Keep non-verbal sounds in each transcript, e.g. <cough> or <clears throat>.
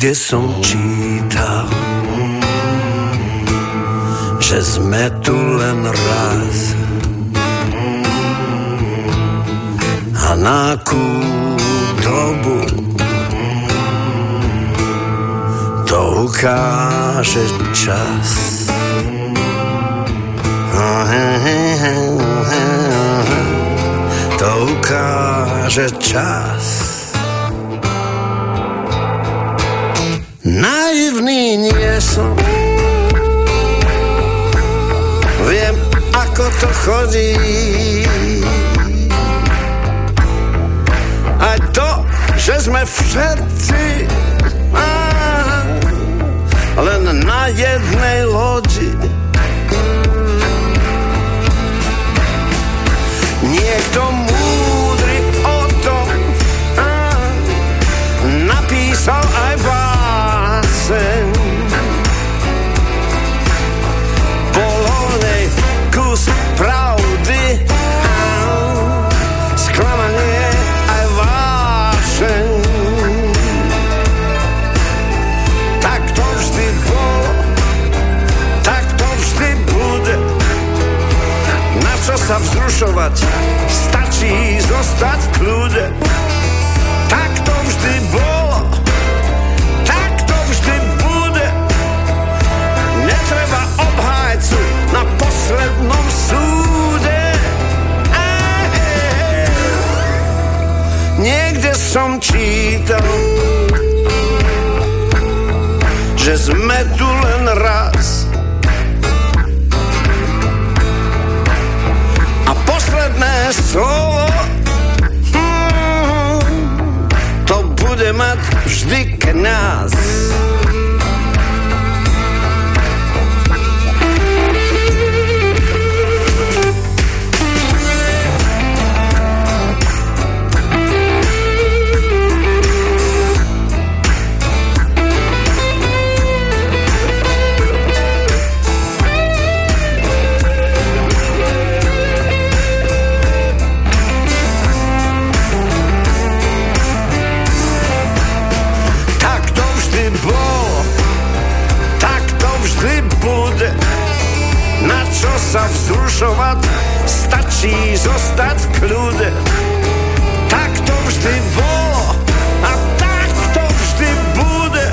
Niekde som čítal, že sme tu len raz. A na akú dobu to ukáže čas. To ukáže čas. Naivný nie som. Viem, ako to chodí. Aj to, že sme všetci á, len na jednej lodi. Niekto múdry sa vzrušovať Stačí zostať v kľude Tak to vždy bolo na poslednom súde. Niekde som čítal, že sme tu len raz. Posledné slovo hmm, to bude mať vždy kniaz. Sa vzrušovať, stačí zostať v kľude. Tak to vždy bolo a tak to vždy bude.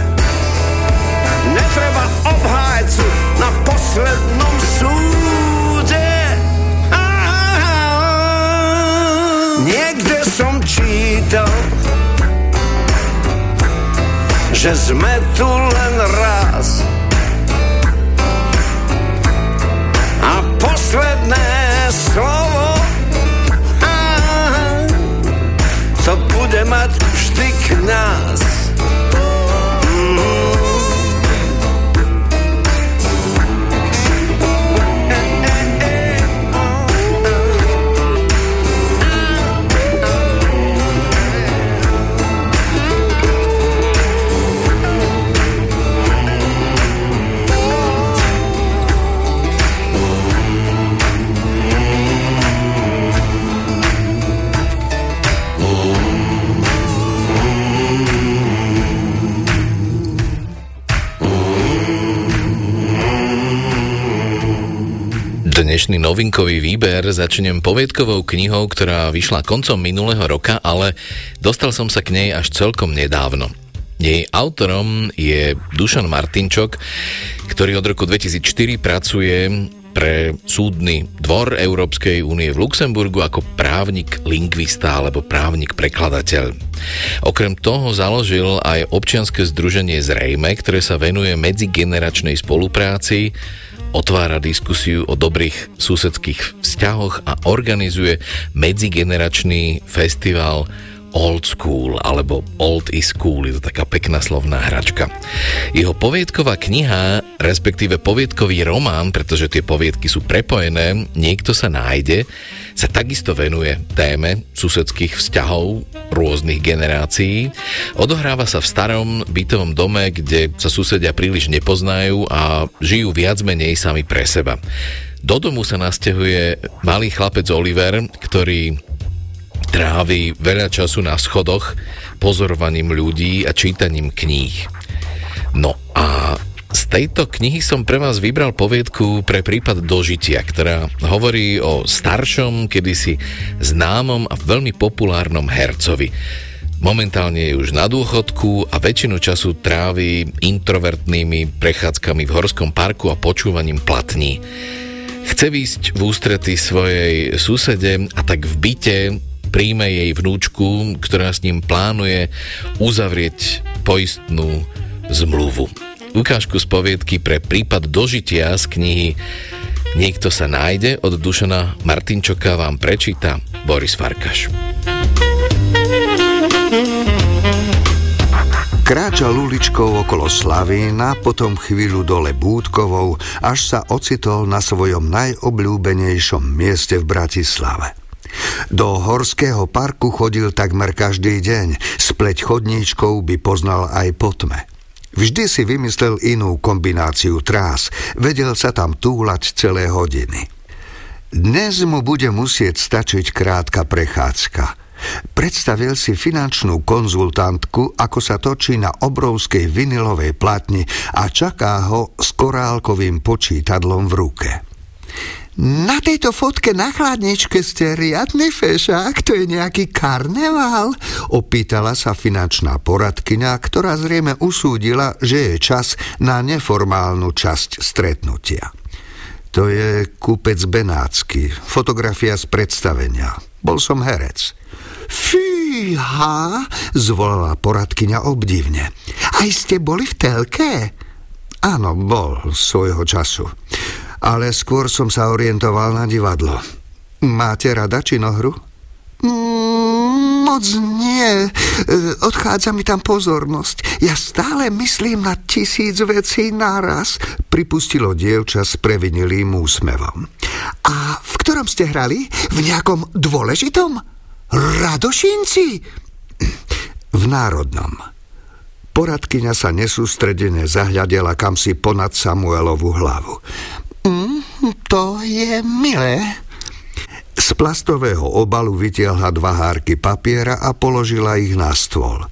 Netreba obhájcu na poslednom súde. Niekde som čítal, že sme tu len raz Dnešný novinkový výber začnem poviedkovou knihou, ktorá vyšla koncom minulého roka, ale dostal som sa k nej až celkom nedávno. Jej autorom je Dušan Martinčok, ktorý od roku 2004 pracuje pre súdny dvor Európskej únie v Luxemburgu ako právnik lingvista alebo právnik prekladateľ. Okrem toho založil aj občianske združenie Zrejme, ktoré sa venuje medzigeneračnej spolupráci otvára diskusiu o dobrých susedských vzťahoch a organizuje medzigeneračný festival Old School alebo Old is Cool, je to taká pekná slovná hračka. Jeho poviedková kniha, respektíve poviedkový román, pretože tie poviedky sú prepojené, niekto sa nájde, sa takisto venuje téme susedských vzťahov rôznych generácií. Odohráva sa v starom bytovom dome, kde sa susedia príliš nepoznajú a žijú viac menej sami pre seba. Do domu sa nasťahuje malý chlapec Oliver, ktorý trávi veľa času na schodoch, pozorovaním ľudí a čítaním kníh. No a z tejto knihy som pre vás vybral poviedku pre prípad dožitia, ktorá hovorí o staršom, kedysi známom a veľmi populárnom hercovi. Momentálne je už na dôchodku a väčšinu času trávi introvertnými prechádzkami v horskom parku a počúvaním platní. Chce výsť v ústrety svojej susede a tak v byte príjme jej vnúčku, ktorá s ním plánuje uzavrieť poistnú zmluvu. Ukážku z poviedky pre prípad dožitia z knihy Niekto sa nájde od Dušana Martinčoka vám prečíta Boris Farkaš. Kráčal uličkou okolo Slavína, potom chvíľu dole Búdkovou, až sa ocitol na svojom najobľúbenejšom mieste v Bratislave. Do horského parku chodil takmer každý deň, spleť chodníčkou by poznal aj po tme. Vždy si vymyslel inú kombináciu trás, vedel sa tam túlať celé hodiny. Dnes mu bude musieť stačiť krátka prechádzka. Predstavil si finančnú konzultantku, ako sa točí na obrovskej vinilovej platni a čaká ho s korálkovým počítadlom v ruke. Na tejto fotke na chladničke ste riadny fešák, to je nejaký karneval? Opýtala sa finančná poradkyňa, ktorá zrejme usúdila, že je čas na neformálnu časť stretnutia. To je kúpec Benácky, fotografia z predstavenia. Bol som herec. Fíha, zvolala poradkyňa obdivne. Aj ste boli v telke? Áno, bol svojho času ale skôr som sa orientoval na divadlo. Máte rada činohru? Mm, moc nie. Odchádza mi tam pozornosť. Ja stále myslím na tisíc vecí naraz, pripustilo dievča s previnilým úsmevom. A v ktorom ste hrali? V nejakom dôležitom? Radošinci? V národnom. Poradkyňa sa nesústredene zahľadela kam si ponad Samuelovu hlavu. Mm, to je milé. Z plastového obalu vytiahla dva hárky papiera a položila ich na stôl.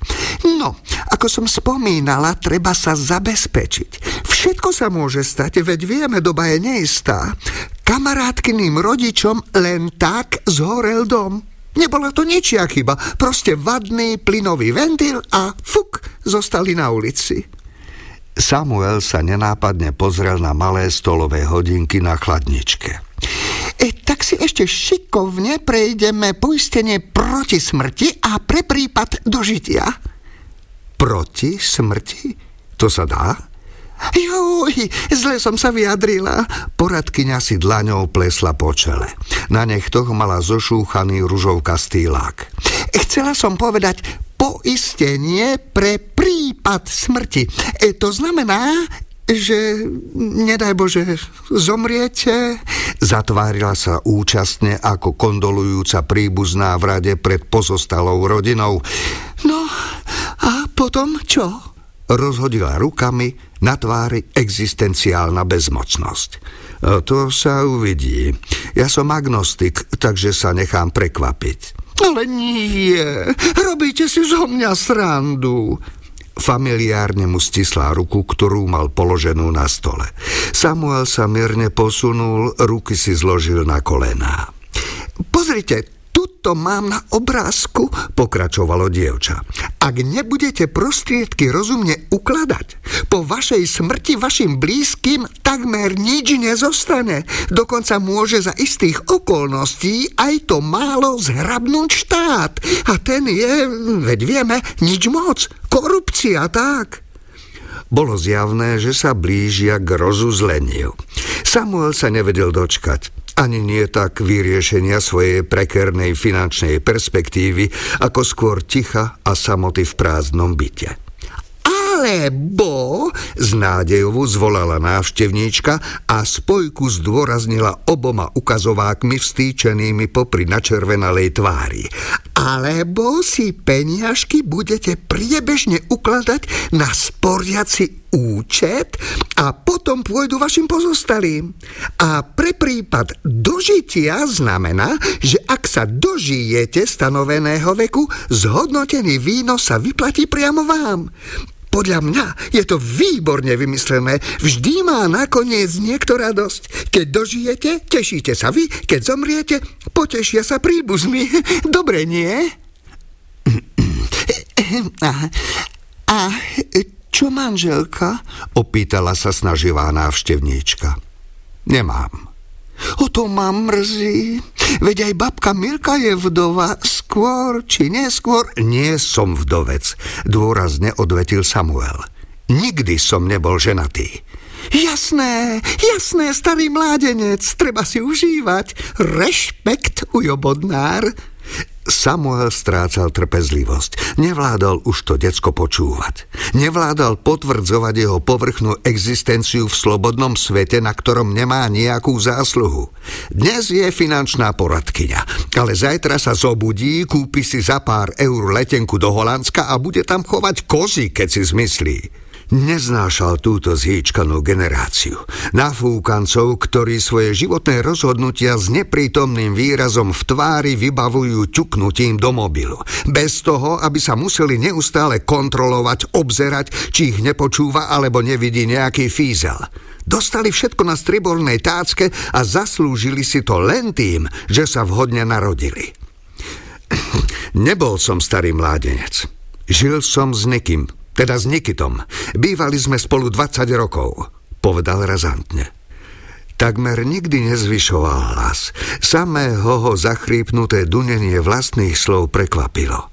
No, ako som spomínala, treba sa zabezpečiť. Všetko sa môže stať, veď vieme, doba je neistá. Kamarátkyným rodičom len tak zhorel dom. Nebola to ničia chyba, proste vadný plynový ventil a fuk, zostali na ulici. Samuel sa nenápadne pozrel na malé stolové hodinky na chladničke. E, tak si ešte šikovne prejdeme poistenie proti smrti a pre prípad dožitia. Proti smrti? To sa dá? Juj, zle som sa vyjadrila. Poradkyňa si dlaňou plesla po čele. Na nechtoch mala zošúchaný ružovkastý lák. Chcela som povedať poistenie pre prípad smrti. E, to znamená, že nedaj Bože, zomriete? Zatvárila sa účastne ako kondolujúca príbuzná v rade pred pozostalou rodinou. No a potom čo? Rozhodila rukami, na tvári existenciálna bezmocnosť. A to sa uvidí. Ja som agnostik, takže sa nechám prekvapiť. Ale nie, robíte si zo mňa srandu. Familiárne mu stisla ruku, ktorú mal položenú na stole. Samuel sa mierne posunul, ruky si zložil na kolená. Pozrite, to mám na obrázku, pokračovalo dievča. Ak nebudete prostriedky rozumne ukladať, po vašej smrti vašim blízkym takmer nič nezostane. Dokonca môže za istých okolností aj to málo zhrabnúť štát. A ten je, veď vieme, nič moc. Korupcia, tak. Bolo zjavné, že sa blížia k rozuzleniu. Samuel sa nevedel dočkať ani nie tak vyriešenia svojej prekernej finančnej perspektívy, ako skôr ticha a samoty v prázdnom byte. Alebo, z nádejovu zvolala návštevníčka a spojku zdôraznila oboma ukazovákmi vstýčenými popri načervenalej tvári. Alebo si peniažky budete priebežne ukladať na sporiaci účet a potom pôjdu vašim pozostalým. A pre prípad dožitia znamená, že ak sa dožijete stanoveného veku, zhodnotený výnos sa vyplatí priamo vám. Podľa mňa je to výborne vymyslené. Vždy má nakoniec niekto radosť. Keď dožijete, tešíte sa vy, keď zomriete, potešia sa príbuzní. <laughs> Dobre, nie? A, a čo manželka? Opýtala sa snaživá návštevníčka. Nemám. O to ma mrzí. Veď aj babka Milka je vdova. Skôr či neskôr nie som vdovec, dôrazne odvetil Samuel. Nikdy som nebol ženatý. Jasné, jasné, starý mládenec, treba si užívať. Rešpekt, ujobodnár. Samuel strácal trpezlivosť. Nevládal už to decko počúvať. Nevládal potvrdzovať jeho povrchnú existenciu v slobodnom svete, na ktorom nemá nejakú zásluhu. Dnes je finančná poradkyňa, ale zajtra sa zobudí, kúpi si za pár eur letenku do Holandska a bude tam chovať kozy, keď si zmyslí. Neznášal túto zhýčkanú generáciu. Nafúkancov, ktorí svoje životné rozhodnutia s neprítomným výrazom v tvári vybavujú ťuknutím do mobilu. Bez toho, aby sa museli neustále kontrolovať, obzerať, či ich nepočúva alebo nevidí nejaký fízel. Dostali všetko na stribornej tácke a zaslúžili si to len tým, že sa vhodne narodili. <coughs> Nebol som starý mládenec. Žil som s nekým, teda s Nikitom. Bývali sme spolu 20 rokov, povedal razantne. Takmer nikdy nezvyšoval hlas. Samého ho zachrípnuté dunenie vlastných slov prekvapilo.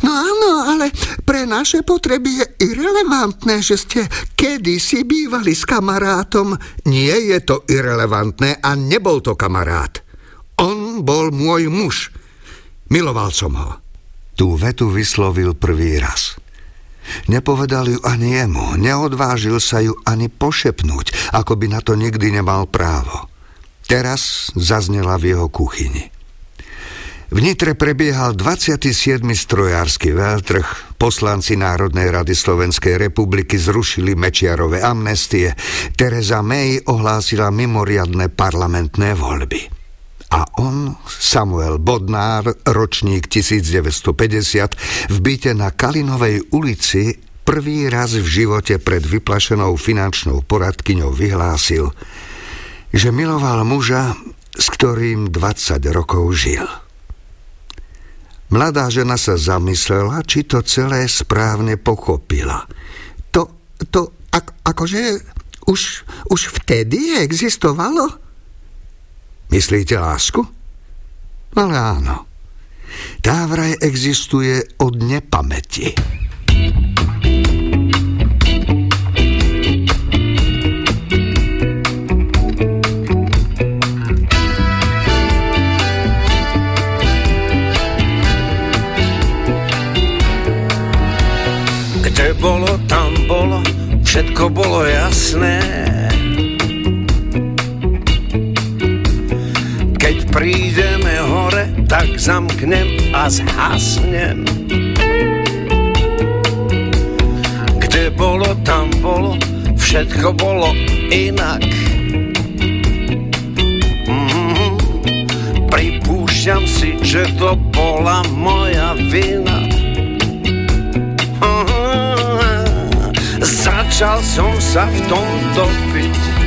No áno, ale pre naše potreby je irrelevantné, že ste kedysi bývali s kamarátom. Nie je to irrelevantné a nebol to kamarát. On bol môj muž. Miloval som ho. Tú vetu vyslovil prvý raz. Nepovedal ju ani jemu, neodvážil sa ju ani pošepnúť, ako by na to nikdy nemal právo. Teraz zaznela v jeho kuchyni. V Nitre prebiehal 27. strojársky veľtrh, poslanci Národnej rady Slovenskej republiky zrušili Mečiarové amnestie, Teresa May ohlásila mimoriadne parlamentné voľby. A on, Samuel Bodnár, ročník 1950, v byte na Kalinovej ulici prvý raz v živote pred vyplašenou finančnou poradkyňou vyhlásil, že miloval muža, s ktorým 20 rokov žil. Mladá žena sa zamyslela, či to celé správne pochopila. To, to, ak, akože už, už vtedy existovalo? Myslíte lásku? Ale áno. Tá vraj existuje od nepamäti. Kde bolo, tam bolo, všetko bolo jasné prídeme hore, tak zamknem a zhasnem. Kde bolo, tam bolo, všetko bolo inak. Mm-hmm. Pripúšťam si, že to bola moja vina. Mm-hmm. Začal som sa v tom topiť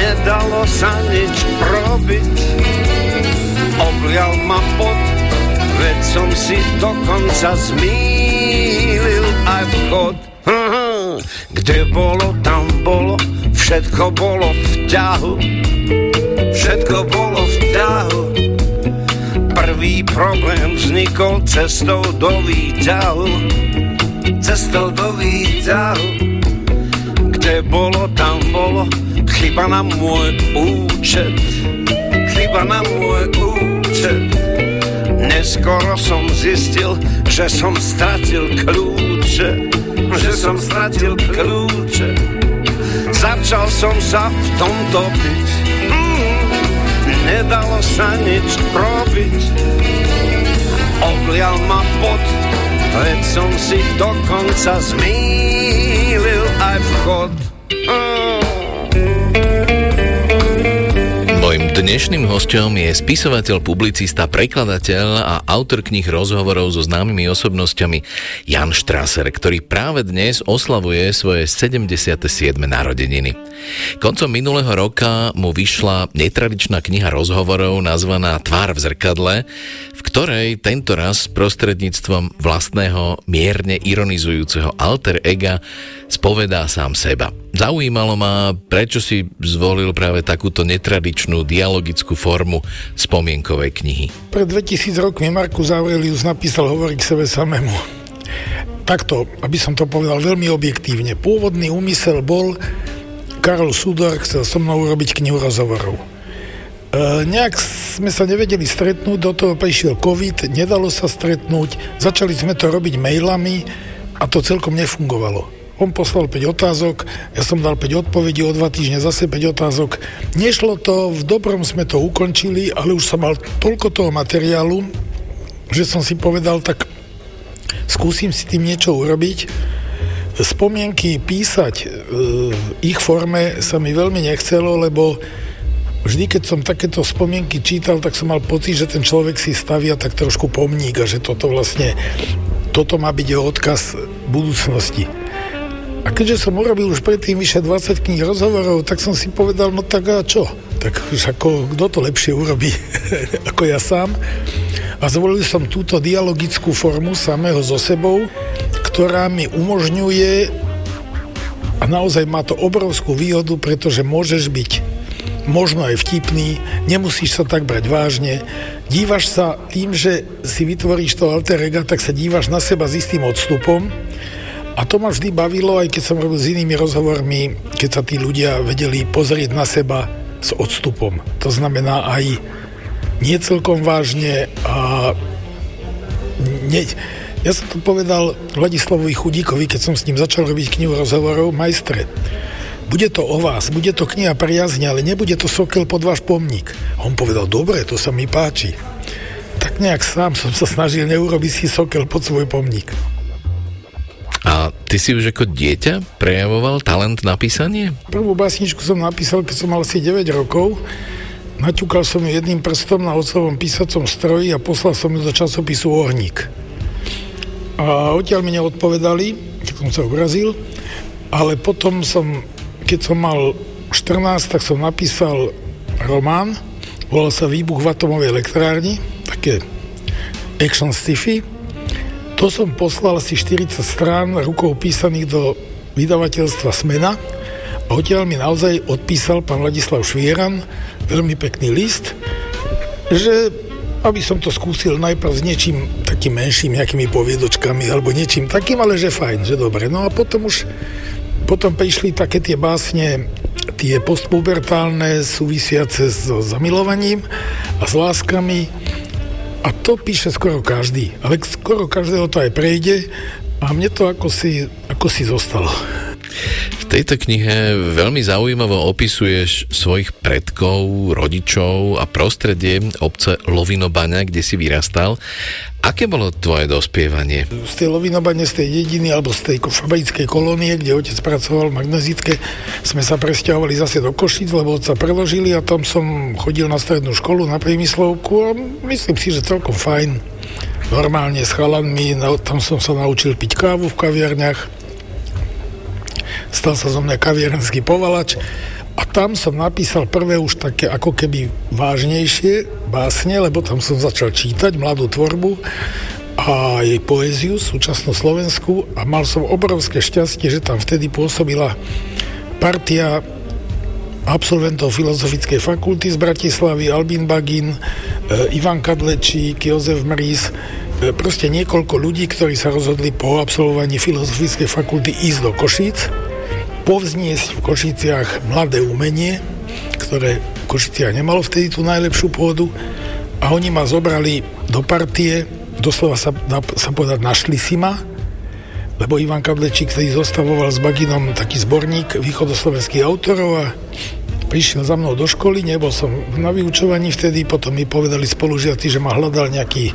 nedalo sa nič robiť. Oblial ma pod, veď som si dokonca zmýlil aj vchod. Kde bolo, tam bolo, všetko bolo v ťahu. Všetko bolo v ťahu. Prvý problém vznikol cestou do výťahu. Cestou do výťahu. Kde bolo, tam bolo, chyba na môj účet, chyba na môj účet. Neskoro som zistil, že som stratil kľúče, že som stratil kľúče. Začal som sa v tom topiť, mm, nedalo sa nič robiť. Oblial ma pod, veď som si dokonca zmýlil aj vchod. Dnešným hostom je spisovateľ, publicista, prekladateľ a autor knih rozhovorov so známymi osobnosťami Jan Strasser, ktorý práve dnes oslavuje svoje 77. narodeniny. Koncom minulého roka mu vyšla netradičná kniha rozhovorov nazvaná Tvár v zrkadle, v ktorej tento raz prostredníctvom vlastného mierne ironizujúceho alter ega spovedá sám seba. Zaujímalo ma, prečo si zvolil práve takúto netradičnú dialogickú formu spomienkovej knihy. Pred 2000 rokmi Markus Aurelius napísal Hovorí k sebe samému. Takto, aby som to povedal veľmi objektívne. Pôvodný úmysel bol, Karol Sudor chcel so mnou urobiť knihu rozhovorov. E, nejak sme sa nevedeli stretnúť, do toho prišiel COVID, nedalo sa stretnúť, začali sme to robiť mailami a to celkom nefungovalo. On poslal 5 otázok, ja som dal 5 odpovedí, o dva týždne zase 5 otázok. Nešlo to, v dobrom sme to ukončili, ale už som mal toľko toho materiálu, že som si povedal, tak skúsim si tým niečo urobiť. Spomienky písať e, v ich forme sa mi veľmi nechcelo, lebo vždy, keď som takéto spomienky čítal, tak som mal pocit, že ten človek si stavia tak trošku pomník a že toto vlastne, toto má byť jeho odkaz budúcnosti. A keďže som urobil už predtým vyše 20 kníh rozhovorov, tak som si povedal, no tak a čo? Tak už ako, kto to lepšie urobí <laughs> ako ja sám? A zvolil som túto dialogickú formu samého so sebou, ktorá mi umožňuje a naozaj má to obrovskú výhodu, pretože môžeš byť možno aj vtipný, nemusíš sa tak brať vážne, dívaš sa tým, že si vytvoríš to alter ega, tak sa dívaš na seba s istým odstupom a to ma vždy bavilo, aj keď som robil s inými rozhovormi, keď sa tí ľudia vedeli pozrieť na seba s odstupom. To znamená aj nie celkom vážne a nie, ja som to povedal Vladislavovi Chudíkovi, keď som s ním začal robiť knihu rozhovorov, majstre, bude to o vás, bude to kniha priazne, ale nebude to sokel pod váš pomník. A on povedal, dobre, to sa mi páči. Tak nejak sám som sa snažil neurobiť si sokel pod svoj pomník. A ty si už ako dieťa prejavoval talent na písanie? Prvú básničku som napísal, keď som mal asi 9 rokov. Naťukal som ju jedným prstom na otcovom písacom stroji a poslal som ju do časopisu Ohník. A odtiaľ mi neodpovedali, keď som sa obrazil, ale potom som, keď som mal 14, tak som napísal román, volal sa Výbuch v atomovej elektrárni, také action sci-fi, to som poslal asi 40 strán rukou písaných do vydavateľstva Smena a odtiaľ mi naozaj odpísal pán Ladislav Švieran veľmi pekný list, že aby som to skúsil najprv s niečím takým menším, nejakými poviedočkami alebo niečím takým, ale že fajn, že dobre. No a potom už potom prišli také tie básne tie postpubertálne súvisiace s zamilovaním a s láskami a to píše skoro každý, ale skoro každého to aj prejde a mne to ako si, ako si zostalo. V tejto knihe veľmi zaujímavo opisuješ svojich predkov, rodičov a prostredie obce Lovinobania, kde si vyrastal Aké bolo tvoje dospievanie? Z tej Lovinobane, z tej dediny alebo z tej fabrickej kolónie, kde otec pracoval v magnezitke, sme sa presťahovali zase do Košic, lebo otca preložili a tam som chodil na strednú školu, na priemyslovku a myslím si, že celkom fajn. Normálne s chalanmi, tam som sa naučil piť kávu v kaviarniach. Stal sa zo mňa kaviarenský povalač a tam som napísal prvé už také ako keby vážnejšie básne, lebo tam som začal čítať mladú tvorbu a jej poéziu, súčasnú Slovensku a mal som obrovské šťastie, že tam vtedy pôsobila partia absolventov Filozofickej fakulty z Bratislavy, Albín Bagin, e, Ivan Kadlečík, Jozef Mrís, proste niekoľko ľudí, ktorí sa rozhodli po absolvovaní Filozofickej fakulty ísť do Košíc povzniesť v Košiciach mladé umenie, ktoré Košiciach nemalo vtedy tú najlepšiu pôdu a oni ma zobrali do partie, doslova sa, na, sa povedať, našli si ma, lebo Ivan Kadlečík, ktorý zostavoval s Baginom taký zborník východoslovenských autorov a prišiel za mnou do školy, nebol som na vyučovaní vtedy, potom mi povedali spolužiaci, že ma hľadal nejaký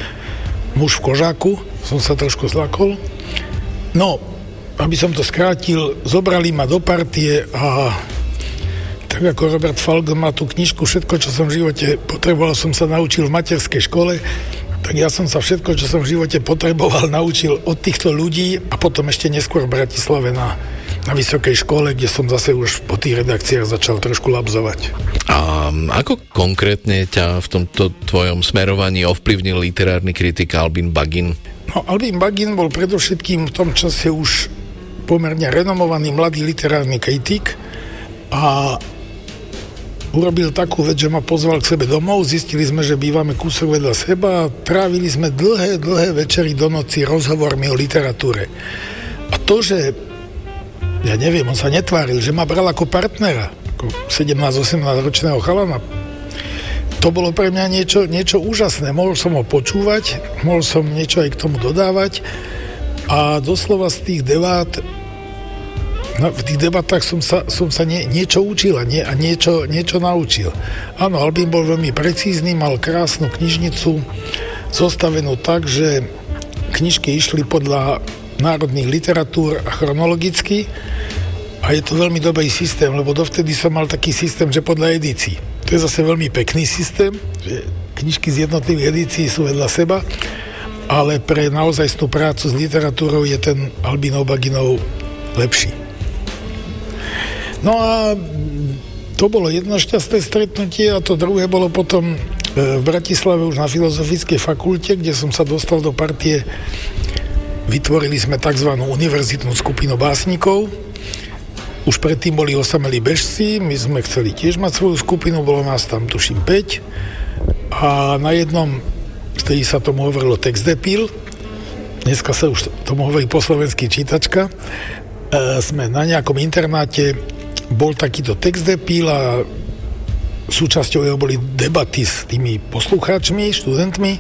muž v kožáku, som sa trošku zlakol. No, aby som to skrátil, zobrali ma do partie a tak ako Robert Falk má tú knižku Všetko, čo som v živote potreboval, som sa naučil v materskej škole, tak ja som sa všetko, čo som v živote potreboval, <laughs> naučil od týchto ľudí a potom ešte neskôr v Bratislave na, na vysokej škole, kde som zase už po tých redakciách začal trošku labzovať. A ako konkrétne ťa v tomto tvojom smerovaní ovplyvnil literárny kritik Albin Bagin? No, Albin Bagin bol predovšetkým v tom čase už pomerne renomovaný mladý literárny kritik a urobil takú vec, že ma pozval k sebe domov, zistili sme, že bývame kúsok vedľa seba a trávili sme dlhé, dlhé večery do noci rozhovormi o literatúre. A to, že ja neviem, on sa netváril, že ma bral ako partnera, ako 17-18 ročného chalana. To bolo pre mňa niečo, niečo úžasné. Mohol som ho počúvať, mohol som niečo aj k tomu dodávať a doslova z tých debát No, v tých debatách som sa, som sa nie, niečo učil a, nie, a niečo, niečo naučil. Áno, Albin bol veľmi precízny, mal krásnu knižnicu, zostavenú tak, že knižky išli podľa národných literatúr chronologicky a je to veľmi dobrý systém, lebo dovtedy som mal taký systém, že podľa edícií. To je zase veľmi pekný systém, že knižky z jednotlivých edícií sú vedľa seba, ale pre naozajstnú prácu s literatúrou je ten Albinov Baginov lepší. No a to bolo jedno šťastné stretnutie a to druhé bolo potom e, v Bratislave už na Filozofickej fakulte, kde som sa dostal do partie Vytvorili sme tzv. univerzitnú skupinu básnikov, už predtým boli osamelí bežci, my sme chceli tiež mať svoju skupinu, bolo nás tam tuším 5 a na jednom, vtedy sa tomu hovorilo textdepil, dneska sa už tomu hovorí po slovensky čítačka, e, sme na nejakom internáte, bol takýto textdepil a súčasťou jeho boli debaty s tými poslucháčmi, študentmi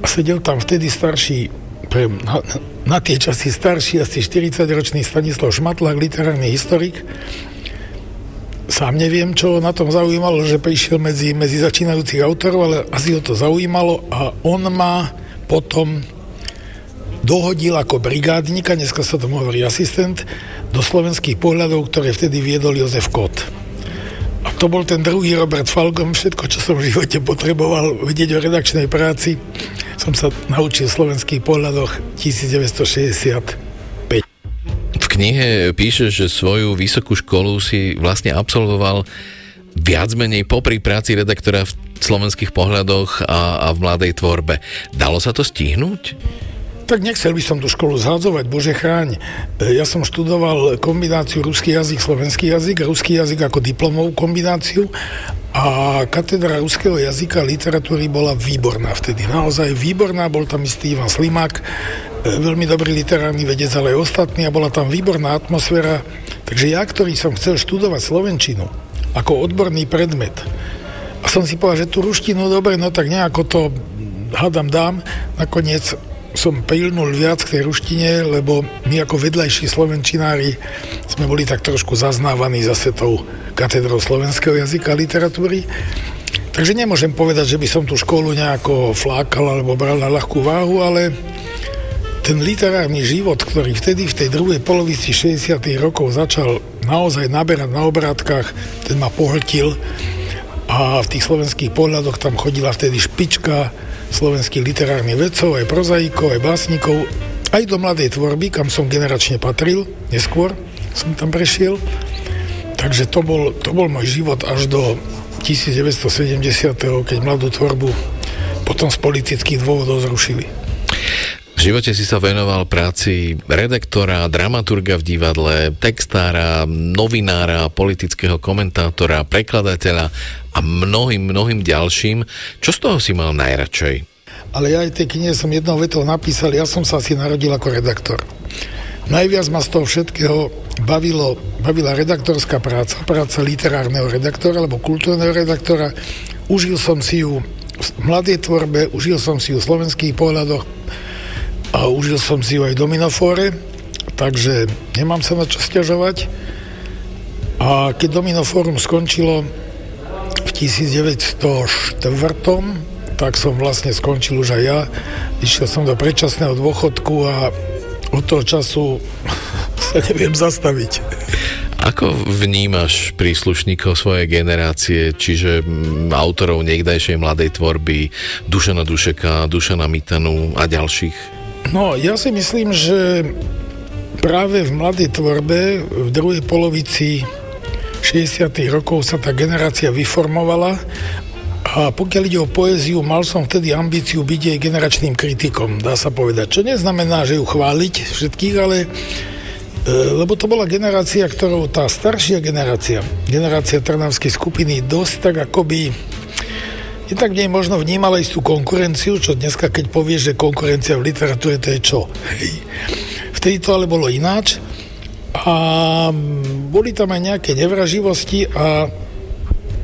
a sedel tam vtedy starší pre, na, na tie časy starší, asi 40-ročný Stanislav Šmatlák, literárny historik. Sám neviem, čo na tom zaujímalo, že prišiel medzi, medzi začínajúcich autorov, ale asi ho to zaujímalo a on ma potom dohodil ako brigádnika, dneska sa tomu hovorí asistent, do slovenských pohľadov, ktoré vtedy viedol Jozef Kot. A to bol ten druhý Robert Falcom, všetko, čo som v živote potreboval vedieť o redakčnej práci som sa naučil v slovenských pohľadoch 1965. V knihe píše, že svoju vysokú školu si vlastne absolvoval viac menej popri práci redaktora v slovenských pohľadoch a, a v mladej tvorbe. Dalo sa to stihnúť? Tak nechcel by som tú školu zhádzovať, bože chráň. Ja som študoval kombináciu ruský jazyk, slovenský jazyk, ruský jazyk ako diplomovú kombináciu a katedra ruského jazyka a literatúry bola výborná vtedy. Naozaj výborná, bol tam istý Ivan Slimák, e, veľmi dobrý literárny vedec, ale aj ostatný a bola tam výborná atmosféra. Takže ja, ktorý som chcel študovať Slovenčinu ako odborný predmet, a som si povedal, že tú ruštinu, dobre, no tak nejako to hádam dám. Nakoniec som prilnul viac k tej ruštine, lebo my ako vedľajší slovenčinári sme boli tak trošku zaznávaní zase tou katedrou slovenského jazyka a literatúry. Takže nemôžem povedať, že by som tú školu nejako flákal alebo bral na ľahkú váhu, ale ten literárny život, ktorý vtedy v tej druhej polovici 60. rokov začal naozaj naberať na obrátkach, ten ma pohltil a v tých slovenských pohľadoch tam chodila vtedy špička slovenských literárnych vedcov, aj prozaikov, aj básnikov, aj do mladej tvorby, kam som generačne patril, neskôr som tam prešiel. Takže to bol, to bol môj život až do 1970. keď mladú tvorbu potom z politických dôvodov zrušili. V živote si sa venoval práci redaktora, dramaturga v divadle, textára, novinára, politického komentátora, prekladateľa a mnohým, mnohým ďalším. Čo z toho si mal najradšej? Ale ja aj tej knihe som jednou vetou napísal, ja som sa asi narodil ako redaktor. Najviac ma z toho všetkého bavilo, bavila redaktorská práca, práca literárneho redaktora alebo kultúrneho redaktora. Užil som si ju v mladej tvorbe, užil som si ju v slovenských pohľadoch, a užil som si ju aj do Minofore, takže nemám sa na čo stiažovať. A keď Dominoforum skončilo v 1904, tak som vlastne skončil už aj ja. Išiel som do predčasného dôchodku a od toho času <laughs> sa neviem zastaviť. Ako vnímaš príslušníkov svojej generácie, čiže mm, autorov niekdajšej mladej tvorby, Dušana Dušeka, Dušana Mitanu a ďalších? No, ja si myslím, že práve v mladej tvorbe v druhej polovici 60. rokov sa tá generácia vyformovala a pokiaľ ide o poéziu, mal som vtedy ambíciu byť jej generačným kritikom, dá sa povedať. Čo neznamená, že ju chváliť všetkých, ale E, lebo to bola generácia, ktorou tá staršia generácia, generácia Trnavskej skupiny dosť tak akoby je tak nej možno vnímala istú konkurenciu, čo dneska, keď povieš, že konkurencia v literatúre, to je čo? Hej. Vtedy to ale bolo ináč a boli tam aj nejaké nevraživosti a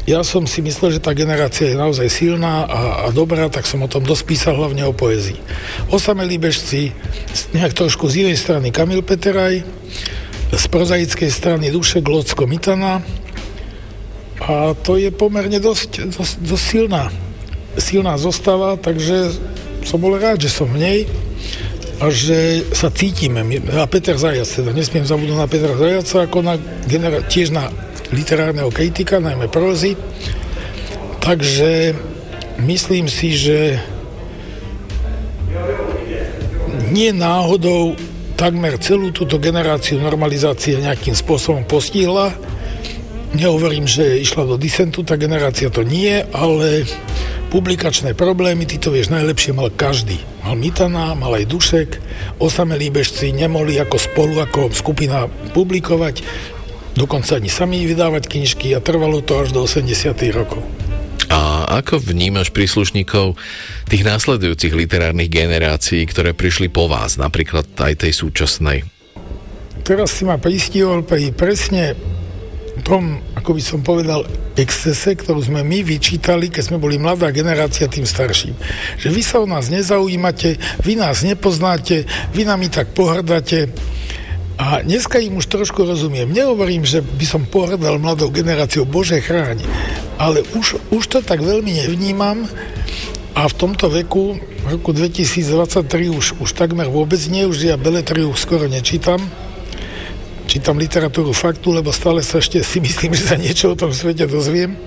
ja som si myslel, že tá generácia je naozaj silná a, a dobrá, tak som o tom dosť písal hlavne o poezii. Osamelí bežci, nejak trošku z inej strany Kamil Peteraj, z prozaickej strany Duše Glocko Mitana a to je pomerne dosť, dosť, dosť silná, silná zostava, takže som bol rád, že som v nej a že sa cítime. A Peter Zajac, teda nesmiem zabudnúť na Petra Zajaca, ako na genera- tiež na literárneho kritika, najmä prózy. Takže myslím si, že nie náhodou takmer celú túto generáciu normalizácie nejakým spôsobom postihla. Nehovorím, že išla do disentu, tá generácia to nie, ale publikačné problémy, ty to vieš najlepšie, mal každý. Mal Mitana, mal aj Dušek, osamelí bežci nemohli ako spolu, ako skupina publikovať dokonca ani sami vydávať knižky a trvalo to až do 80. rokov. A ako vnímaš príslušníkov tých následujúcich literárnych generácií, ktoré prišli po vás, napríklad aj tej súčasnej? Teraz si ma pristihol pri presne tom, ako by som povedal, excese, ktorú sme my vyčítali, keď sme boli mladá generácia tým starším. Že vy sa o nás nezaujímate, vy nás nepoznáte, vy nami tak pohrdáte, a dneska im už trošku rozumiem. Nehovorím, že by som pohrdal mladou generáciou, Bože chráň, ale už, už to tak veľmi nevnímam a v tomto veku, v roku 2023 už, už takmer vôbec nie, už ja beletriu skoro nečítam, čítam literatúru faktu, lebo stále sa ešte si myslím, že sa niečo o tom svete dozviem. E,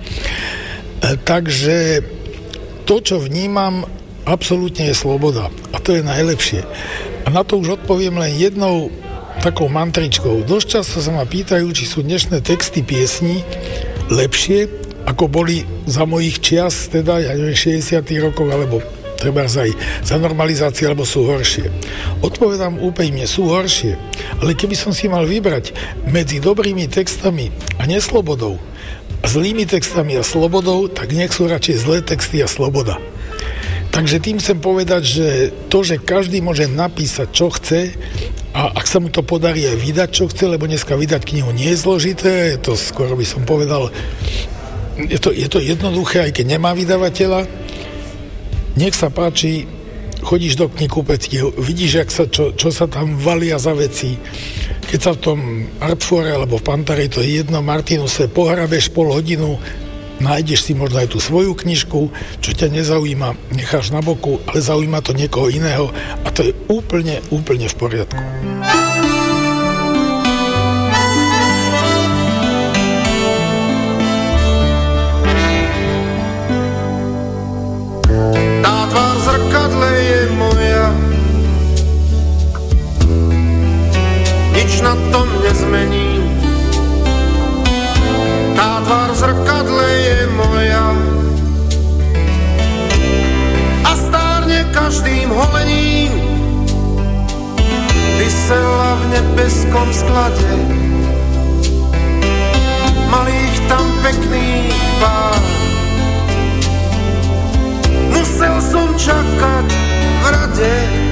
takže to, čo vnímam, absolútne je sloboda. A to je najlepšie. A na to už odpoviem len jednou takou mantričkou. Dosť často sa ma pýtajú, či sú dnešné texty piesní lepšie, ako boli za mojich čias, teda ja neviem, 60 rokov, alebo treba aj za normalizácie, alebo sú horšie. Odpovedám úplne, sú horšie. Ale keby som si mal vybrať medzi dobrými textami a neslobodou, a zlými textami a slobodou, tak nech sú radšej zlé texty a sloboda. Takže tým chcem povedať, že to, že každý môže napísať, čo chce a ak sa mu to podarí aj vydať, čo chce, lebo dneska vydať knihu nie je zložité, je to skoro by som povedal, je to, je to jednoduché, aj keď nemá vydavateľa. Nech sa páči, chodíš do knihkupectiev, vidíš, jak sa, čo, čo sa tam valia za veci. Keď sa v tom Artfore alebo v Pantare, to je jedno, Martinuse, pohrabeš pol hodinu, nájdeš si možno aj tú svoju knižku, čo ťa nezaujíma, necháš na boku, ale zaujíma to niekoho iného a to je úplne, úplne v poriadku. Nič na tom nezmení. Tá tvár zrkadle je moja. A stárne každým holením. Vysela v nebeskom sklade. Malých tam pekných pár. Musel som čakať v rade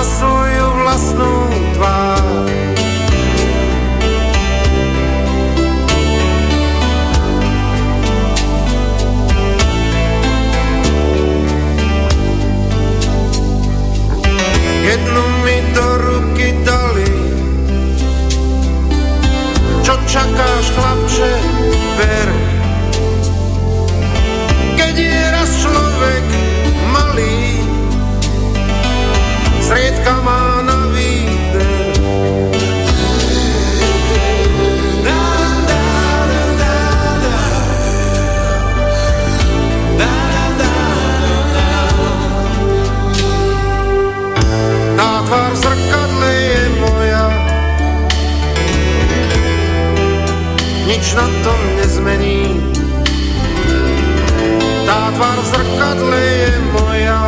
Na svoju vlastnú tvár jednu mi do ruky dali. Čo čakáš, chlapče, ver. Keď je raz človek malý, sriedka má na výber. Zrkadle je moja. Nič na tom nezmení. Tá tvár zrkadle je moja.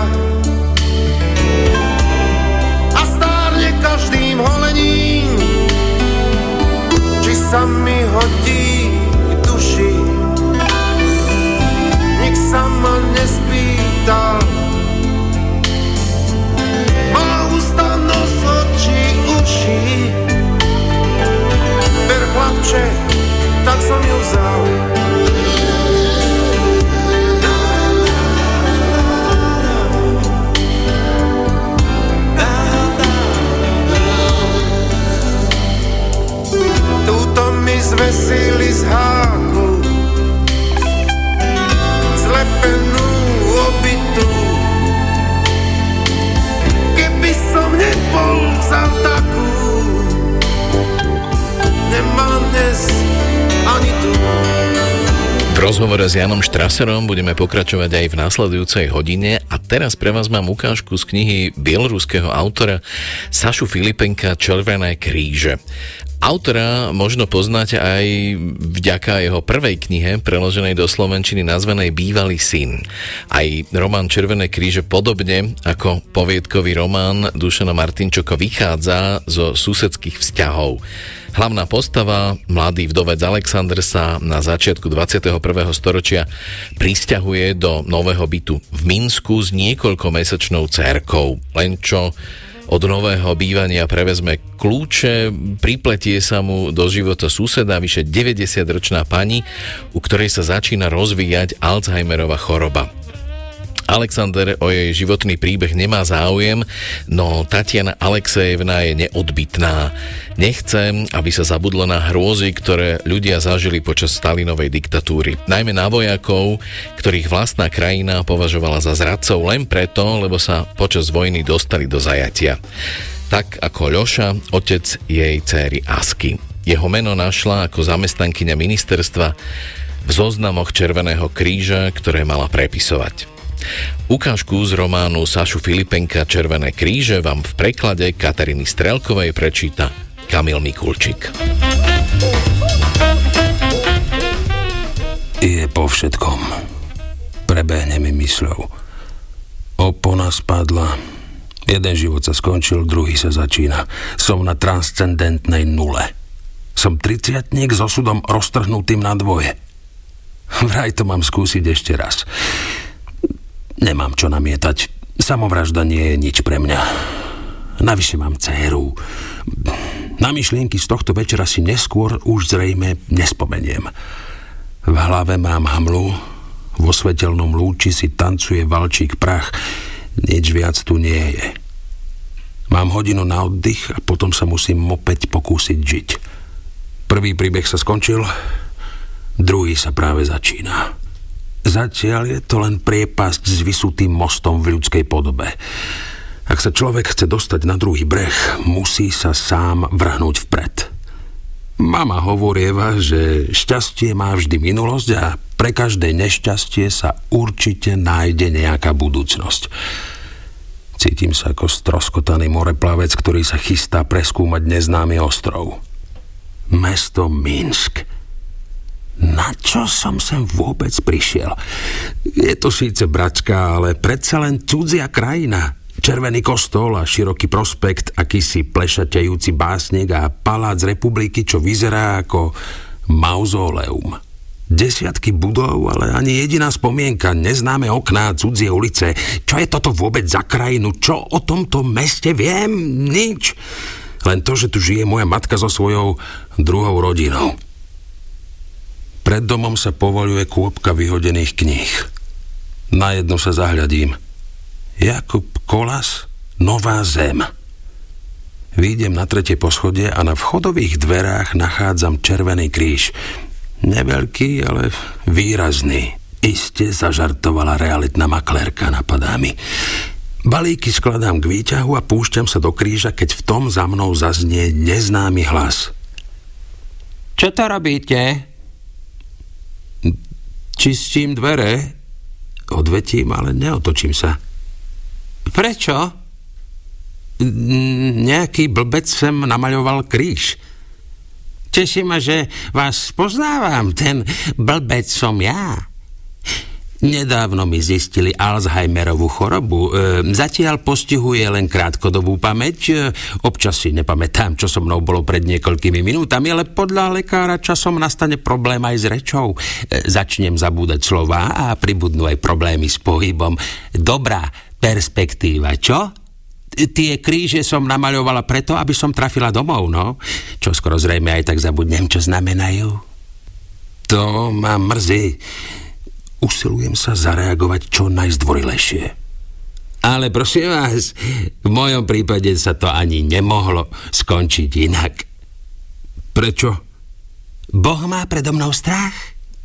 Sa mi hodí k duši. Nik sa ma nespýtal, má ústa, nos, oči, uši. Ber chlapče, tak som ju vzal. Zvesili z háku. Zlepenú obytu. Keby som nebol vzal takú Nemám dnes ani tu. V rozhovore s Janom Štraserom budeme pokračovať aj v následujúcej hodine a teraz pre vás mám ukážku z knihy bieloruského autora Sašu Filipenka Červené kríže. Autora možno poznáte aj vďaka jeho prvej knihe, preloženej do Slovenčiny, nazvanej Bývalý syn. Aj román Červené kríže podobne ako poviedkový román Dušana Martinčoka vychádza zo susedských vzťahov. Hlavná postava, mladý vdovec Alexander sa na začiatku 21. storočia pristahuje do nového bytu v Minsku s niekoľkomesačnou cerkou. Len čo od nového bývania prevezme kľúče, pripletie sa mu do života suseda, vyše 90-ročná pani, u ktorej sa začína rozvíjať Alzheimerova choroba. Alexander o jej životný príbeh nemá záujem, no Tatiana Alexejevna je neodbitná. Nechce, aby sa zabudlo na hrôzy, ktoré ľudia zažili počas Stalinovej diktatúry. Najmä na vojakov, ktorých vlastná krajina považovala za zradcov len preto, lebo sa počas vojny dostali do zajatia. Tak ako Ľoša, otec jej céry Asky. Jeho meno našla ako zamestnankyňa ministerstva v zoznamoch Červeného kríža, ktoré mala prepisovať. Ukážku z románu Sašu Filipenka Červené kríže vám v preklade Katariny Strelkovej prečíta Kamil Mikulčik. Je po všetkom. Prebehne mi mysľou. Opona spadla. Jeden život sa skončil, druhý sa začína. Som na transcendentnej nule. Som triciatník s osudom roztrhnutým na dvoje. Vraj to mám skúsiť ešte raz. Nemám čo namietať. Samovražda nie je nič pre mňa. Navyše mám dceru. Na myšlienky z tohto večera si neskôr už zrejme nespomeniem. V hlave mám hamlu, vo svetelnom lúči si tancuje valčík prach. Nič viac tu nie je. Mám hodinu na oddych a potom sa musím opäť pokúsiť žiť. Prvý príbeh sa skončil, druhý sa práve začína. Zatiaľ je to len priepasť s vysutým mostom v ľudskej podobe. Ak sa človek chce dostať na druhý breh, musí sa sám vrhnúť vpred. Mama hovorieva, že šťastie má vždy minulosť a pre každé nešťastie sa určite nájde nejaká budúcnosť. Cítim sa ako stroskotaný moreplavec, ktorý sa chystá preskúmať neznámy ostrov. Mesto Minsk. Na čo som sem vôbec prišiel? Je to síce bratská, ale predsa len cudzia krajina. Červený kostol a široký prospekt, akýsi plešatejúci básnik a palác republiky, čo vyzerá ako mauzóleum. Desiatky budov, ale ani jediná spomienka, neznáme okná, cudzie ulice. Čo je toto vôbec za krajinu? Čo o tomto meste viem? Nič. Len to, že tu žije moja matka so svojou druhou rodinou. Pred domom sa povoluje kôpka vyhodených kníh. Na jednu sa zahľadím – Jakub Kolas, Nová zem. Výjdem na tretie poschodie a na vchodových dverách nachádzam červený kríž. Neveľký, ale výrazný. Iste zažartovala realitná maklérka, napadá mi. Balíky skladám k výťahu a púšťam sa do kríža, keď v tom za mnou zaznie neznámy hlas. Čo to robíte? Čistím dvere, odvetím, ale neotočím sa. Prečo? Nejaký blbec sem namaľoval kríž. Teší ma, že vás poznávam. Ten blbec som ja. Nedávno mi zistili Alzheimerovú chorobu. E, zatiaľ postihuje len krátkodobú pamäť. E, občas si nepamätám, čo so mnou bolo pred niekoľkými minútami, ale podľa lekára časom nastane problém aj s rečou. E, začnem zabúdať slova a pribudnú aj problémy s pohybom. Dobrá perspektíva, čo? tie kríže som namaľovala preto, aby som trafila domov, no. Čo skoro zrejme aj tak zabudnem, čo znamenajú. To ma mrzí. Usilujem sa zareagovať čo najzdvorilejšie. Ale prosím vás, v mojom prípade sa to ani nemohlo skončiť inak. Prečo? Boh má predo mnou strach.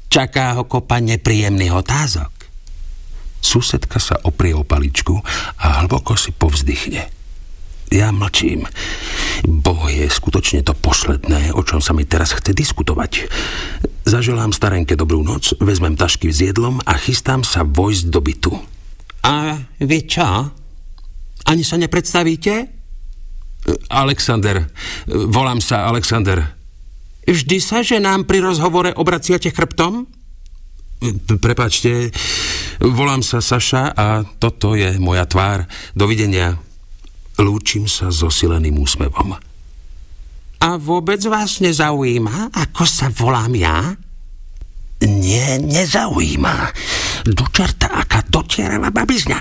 Čaká ho kopa nepríjemných otázok. Susedka sa oprie o paličku a hlboko si povzdychne. Ja mlčím. Boh je skutočne to posledné, o čom sa mi teraz chce diskutovať. Zaželám starenke dobrú noc, vezmem tašky s jedlom a chystám sa vojsť do bytu. A vy čo? Ani sa nepredstavíte? Alexander. Volám sa Alexander. Vždy sa, že nám pri rozhovore obraciate chrbtom? Prepačte, volám sa Saša a toto je moja tvár. Dovidenia. Lúčim sa so sileným úsmevom. A vôbec vás nezaujíma, ako sa volám ja? Nie, nezaujíma. Do čerta, aká dotierava babizňa.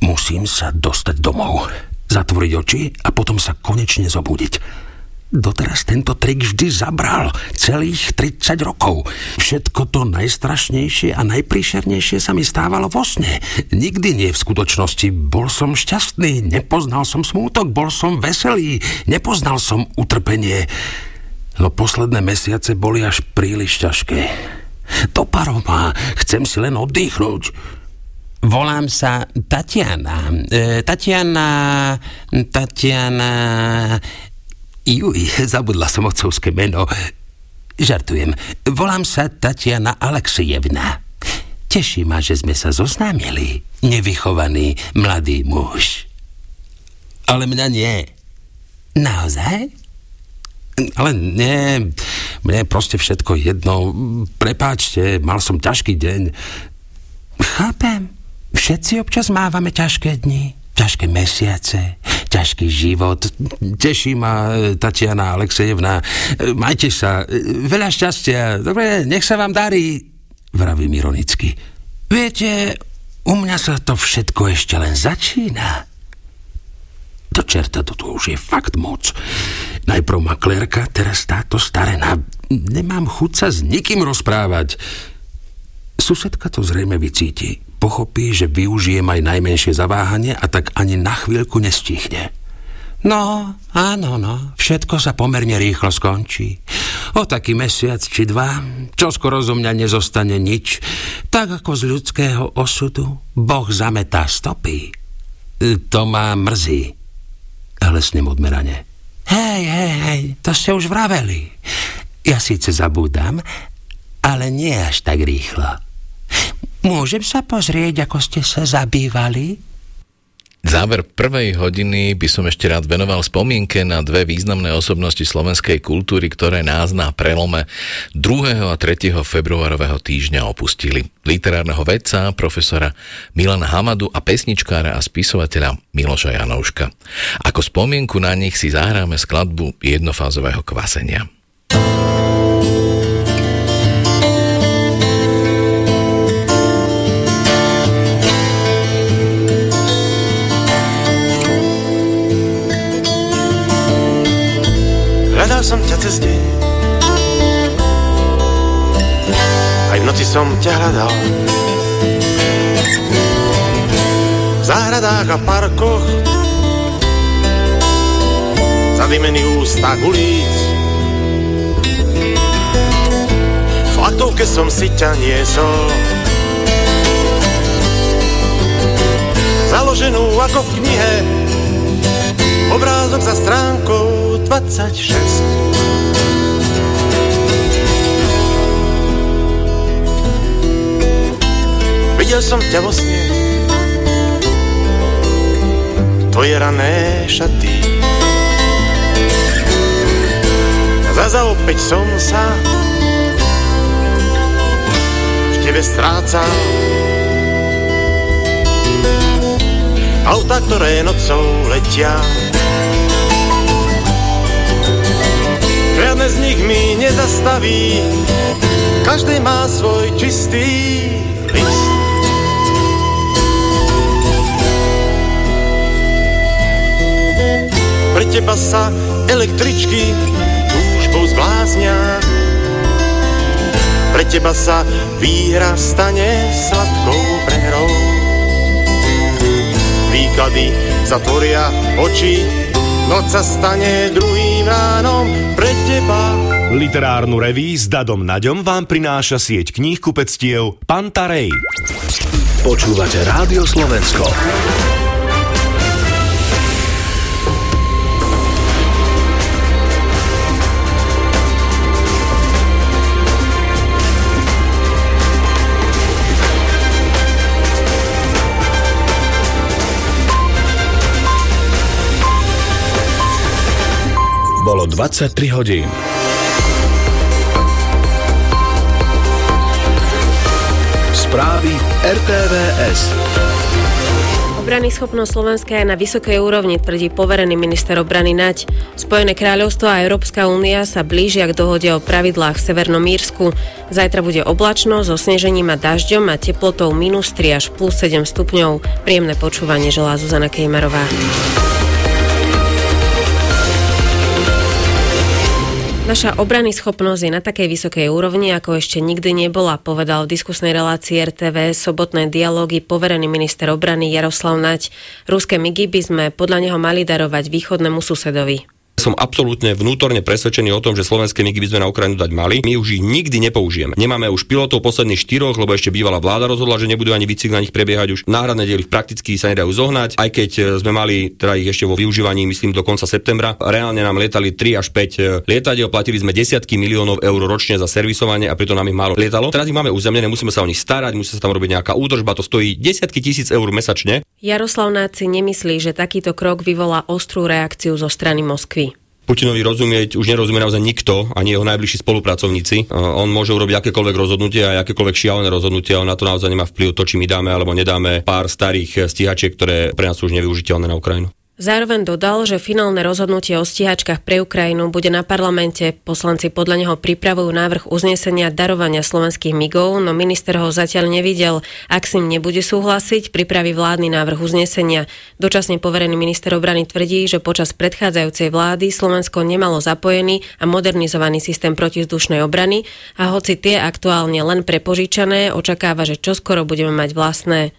Musím sa dostať domov, zatvoriť oči a potom sa konečne zobudiť. Doteraz tento trik vždy zabral celých 30 rokov. Všetko to najstrašnejšie a najpríšernejšie sa mi stávalo vo sne. Nikdy nie v skutočnosti. Bol som šťastný, nepoznal som smútok, bol som veselý, nepoznal som utrpenie. No posledné mesiace boli až príliš ťažké. To paroma, chcem si len oddychnúť. Volám sa Tatiana. E, Tatiana... Tatiana... Juj, zabudla som otcovské meno. Žartujem. Volám sa Tatiana Aleksejevna. Teší ma, že sme sa zoznámili. Nevychovaný mladý muž. Ale mňa nie. Naozaj? Ale nie, mne je proste všetko jedno. Prepáčte, mal som ťažký deň. Chápem. Všetci občas mávame ťažké dni ťažké mesiace, ťažký život. Teší ma Tatiana Alexejevna. Majte sa. Veľa šťastia. Dobre, nech sa vám darí. Vravím ironicky. Viete, u mňa sa to všetko ešte len začína. To čerta, toto už je fakt moc. Najprv maklérka, teraz táto starená. Nemám chuť sa s nikým rozprávať. Susedka to zrejme vycíti pochopí, že využijem aj najmenšie zaváhanie a tak ani na chvíľku nestihne. No, áno, no, všetko sa pomerne rýchlo skončí. O taký mesiac či dva, čo skoro zo mňa nezostane nič, tak ako z ľudského osudu Boh zametá stopy. To ma mrzí. Ale s ním odmerane. Hej, hej, hej, to ste už vraveli. Ja síce zabúdam, ale nie až tak rýchlo. Môžem sa pozrieť, ako ste sa zabývali? Záver prvej hodiny by som ešte rád venoval spomienke na dve významné osobnosti slovenskej kultúry, ktoré nás na prelome 2. a 3. februárového týždňa opustili. Literárneho vedca, profesora Milana Hamadu a pesničkára a spisovateľa Miloša Janouška. Ako spomienku na nich si zahráme skladbu jednofázového kvasenia. Som ťa cez deň. Aj v noci som ťa hľadal. V záhradách a parkoch. Zadimený ústa gulíc. V latovke som si ťa niesol. Založenú ako v knihe. Obrázok za stránkou 26. Videl som ťa vo sne, tvoje rané šaty. Na Zaza opäť som sa v tebe strácal. Auta, ktoré nocou letia, žiadne z nich mi nezastaví, každý má svoj čistý list. Pre teba sa električky túžbou zbláznia. Pre teba sa výhra stane sladkou prehrou. Výklady zatvoria oči, noc sa stane druhým ránom pre teba. Literárnu reví s Dadom Naďom vám prináša sieť kníh kupectiev Pantarej. Počúvate Rádio Slovensko. 23 hodín. Správy RTVS. Obrany schopnosť Slovenska je na vysokej úrovni, tvrdí poverený minister obrany Nať. Spojené kráľovstvo a Európska únia sa blížia k dohode o pravidlách v Severnom Írsku. Zajtra bude oblačno, so snežením a dažďom a teplotou minus 3 až plus 7 stupňov. Príjemné počúvanie želá Zuzana Kejmerová. Naša obrany schopnosť je na takej vysokej úrovni, ako ešte nikdy nebola, povedal v diskusnej relácii RTV sobotné dialógy poverený minister obrany Jaroslav Nať. Ruské migy by sme podľa neho mali darovať východnému susedovi. Som absolútne vnútorne presvedčený o tom, že slovenské migy by sme na Ukrajinu dať mali. My už ich nikdy nepoužijeme. Nemáme už pilotov posledných štyroch, lebo ešte bývalá vláda rozhodla, že nebudú ani výcvik na nich prebiehať už. Náhradné diely prakticky sa nedajú zohnať, aj keď e, sme mali teda ich ešte vo využívaní, myslím, do konca septembra. Reálne nám lietali 3 až 5 e, lietadiel, platili sme desiatky miliónov eur ročne za servisovanie a preto nám ich málo lietalo. Teraz ich máme uzemnené, musíme sa o nich starať, musí sa tam robiť nejaká údržba, to stojí desiatky tisíc eur mesačne. Jaroslav Náci nemyslí, že takýto krok vyvolá ostrú reakciu zo strany Moskvy. Putinovi rozumieť už nerozumie naozaj nikto, ani jeho najbližší spolupracovníci. On môže urobiť akékoľvek rozhodnutie a akékoľvek šialené rozhodnutie, ale na to naozaj nemá vplyv to, či my dáme alebo nedáme pár starých stíhačiek, ktoré pre nás sú už nevyužiteľné na Ukrajinu. Zároveň dodal, že finálne rozhodnutie o stíhačkách pre Ukrajinu bude na parlamente. Poslanci podľa neho pripravujú návrh uznesenia darovania slovenských migov, no minister ho zatiaľ nevidel. Ak s ním nebude súhlasiť, pripraví vládny návrh uznesenia. Dočasne poverený minister obrany tvrdí, že počas predchádzajúcej vlády Slovensko nemalo zapojený a modernizovaný systém protizdušnej obrany a hoci tie aktuálne len prepožičané, očakáva, že čoskoro budeme mať vlastné.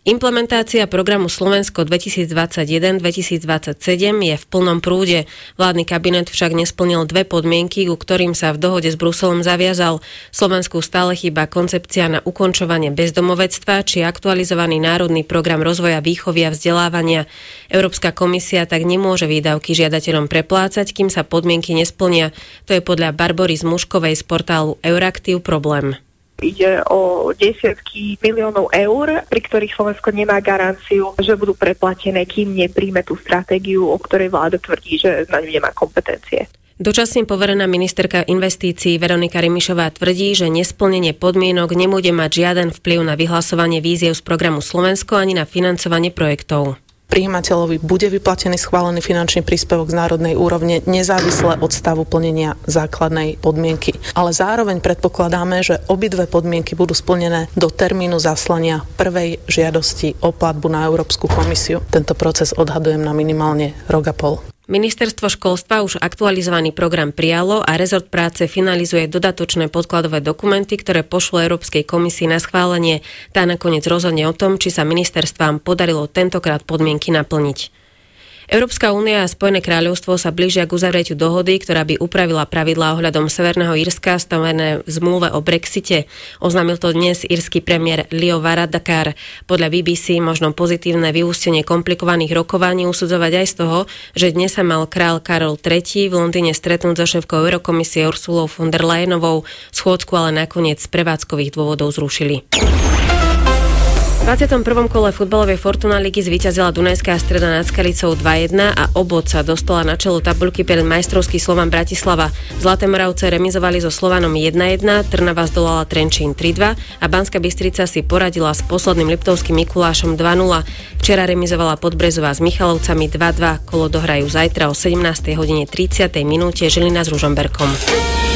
Implementácia programu Slovensko 2021-2027 je v plnom prúde. Vládny kabinet však nesplnil dve podmienky, ku ktorým sa v dohode s Bruselom zaviazal. Slovensku stále chýba koncepcia na ukončovanie bezdomovectva či aktualizovaný národný program rozvoja výchovy a vzdelávania. Európska komisia tak nemôže výdavky žiadateľom preplácať, kým sa podmienky nesplnia. To je podľa Barbory Zmuškovej z portálu Euraktiv problém. Ide o desiatky miliónov eur, pri ktorých Slovensko nemá garanciu, že budú preplatené, kým nepríjme tú stratégiu, o ktorej vláda tvrdí, že na ňu nemá kompetencie. Dočasne poverená ministerka investícií Veronika Rimišová tvrdí, že nesplnenie podmienok nebude mať žiaden vplyv na vyhlasovanie víziev z programu Slovensko ani na financovanie projektov príjimateľovi bude vyplatený schválený finančný príspevok z národnej úrovne nezávisle od stavu plnenia základnej podmienky. Ale zároveň predpokladáme, že obidve podmienky budú splnené do termínu zaslania prvej žiadosti o platbu na Európsku komisiu. Tento proces odhadujem na minimálne rok a pol. Ministerstvo školstva už aktualizovaný program prijalo a rezort práce finalizuje dodatočné podkladové dokumenty, ktoré pošlo Európskej komisii na schválenie. Tá nakoniec rozhodne o tom, či sa ministerstvám podarilo tentokrát podmienky naplniť. Európska únia a Spojené kráľovstvo sa blížia k uzavretiu dohody, ktorá by upravila pravidlá ohľadom Severného Írska stavené v zmluve o Brexite. Oznámil to dnes írsky premiér Leo Varadkar. Podľa BBC možno pozitívne vyústenie komplikovaných rokovaní usudzovať aj z toho, že dnes sa mal král Karol III v Londýne stretnúť so šéfkou Eurokomisie Ursulou von der Leyenovou. Schôdzku ale nakoniec z prevádzkových dôvodov zrušili. 21. kole futbalovej Fortuna ligy zvíťazila Dunajská streda nad Skalicou 2-1 a obod sa dostala na čelo tabulky pred majstrovský Slovan Bratislava. Zlaté Moravce remizovali so Slovanom 1-1, Trnava zdolala Trenčín 3-2 a Banska Bystrica si poradila s posledným Liptovským Mikulášom 2-0. Včera remizovala Podbrezová s Michalovcami 2-2, kolo dohrajú zajtra o 17. hodine 30. minúte Žilina s Ružomberkom.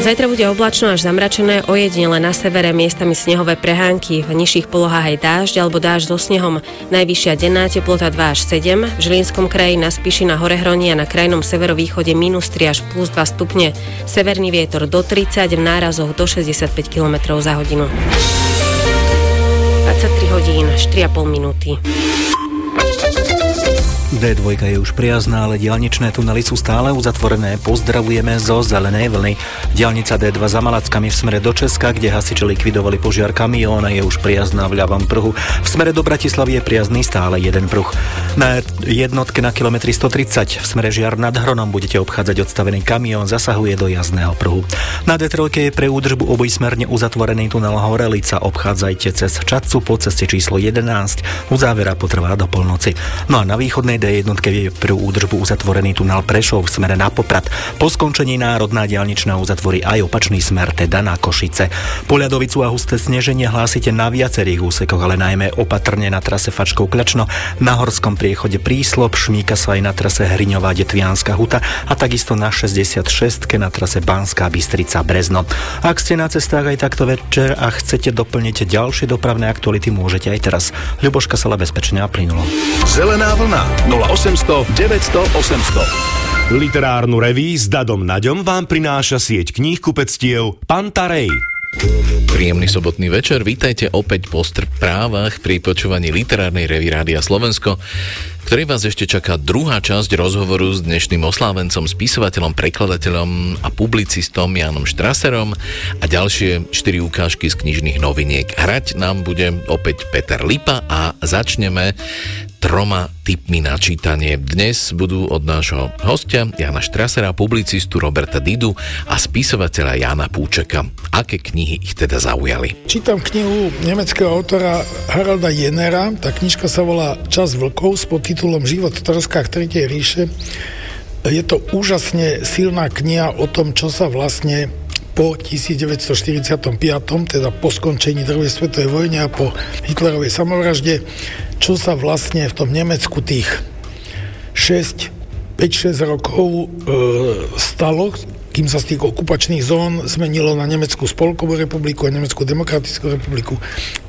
Zajtra bude oblačno až zamračené, ojedinele na severe miestami snehové prehánky, v nižších polohách aj dážď alebo dážď so snehom. Najvyššia denná teplota 2 až 7, v Žilinskom kraji na Spiši na Horehroni a na krajnom severovýchode minus 3 až plus 2 stupne. Severný vietor do 30, v nárazoch do 65 km za hodinu. 23 hodín, 4,5 minúty. D2 je už priazná, ale dialničné tunely sú stále uzatvorené. Pozdravujeme zo zelenej vlny. Dialnica D2 za Malackami v smere do Česka, kde hasiči likvidovali požiar kamióna, je už priazná v ľavom pruhu. V smere do Bratislavy je priazný stále jeden pruh. Na jednotke na kilometri 130 v smere Žiar nad Hronom budete obchádzať odstavený kamión, zasahuje do jazdného pruhu. Na D3 je pre údržbu obojsmerne uzatvorený tunel Horelica. Obchádzajte cez Čadcu po ceste číslo 11. Uzávera potrvá do polnoci. No a na východnej D1 je pre údržbu uzatvorený tunel Prešov v smere na Poprad. Po skončení národná diaľničná uzatvorí aj opačný smer, teda na Košice. Poliadovicu a husté sneženie hlásite na viacerých úsekoch, ale najmä opatrne na trase Fačkov Klečno, na horskom priechode Príslop, šmíka sa aj na trase Hriňová Detvianská huta a takisto na 66 na trase Banská Bystrica Brezno. Ak ste na cestách aj takto večer a chcete doplniť ďalšie dopravné aktuality, môžete aj teraz. Ľuboška sa bezpečne a plynulo. Zelená vlna 0800 900 800. Literárnu reví s Dadom Naďom vám prináša sieť kníh kupectiev Pantarej. Príjemný sobotný večer, vítajte opäť po správach pri počúvaní literárnej revy Rádia Slovensko, ktorý vás ešte čaká druhá časť rozhovoru s dnešným oslávencom, spisovateľom, prekladateľom a publicistom Jánom Štraserom a ďalšie štyri ukážky z knižných noviniek. Hrať nám bude opäť Peter Lipa a začneme troma typmi na čítanie. Dnes budú od nášho hostia Jana Štrasera, publicistu Roberta Didu a spisovateľa Jana Púčeka. Aké knihy ich teda zaujali? Čítam knihu nemeckého autora Haralda Jenera. Tá knižka sa volá Čas vlkov s podtitulom Život v troskách Tretej ríše. Je to úžasne silná kniha o tom, čo sa vlastne po 1945, teda po skončení druhej svetovej vojny a po Hitlerovej samovražde čo sa vlastne v tom Nemecku tých 6, 5-6 rokov e, stalo, kým sa z tých okupačných zón zmenilo na Nemeckú spolkovú republiku a Nemeckú demokratickú republiku.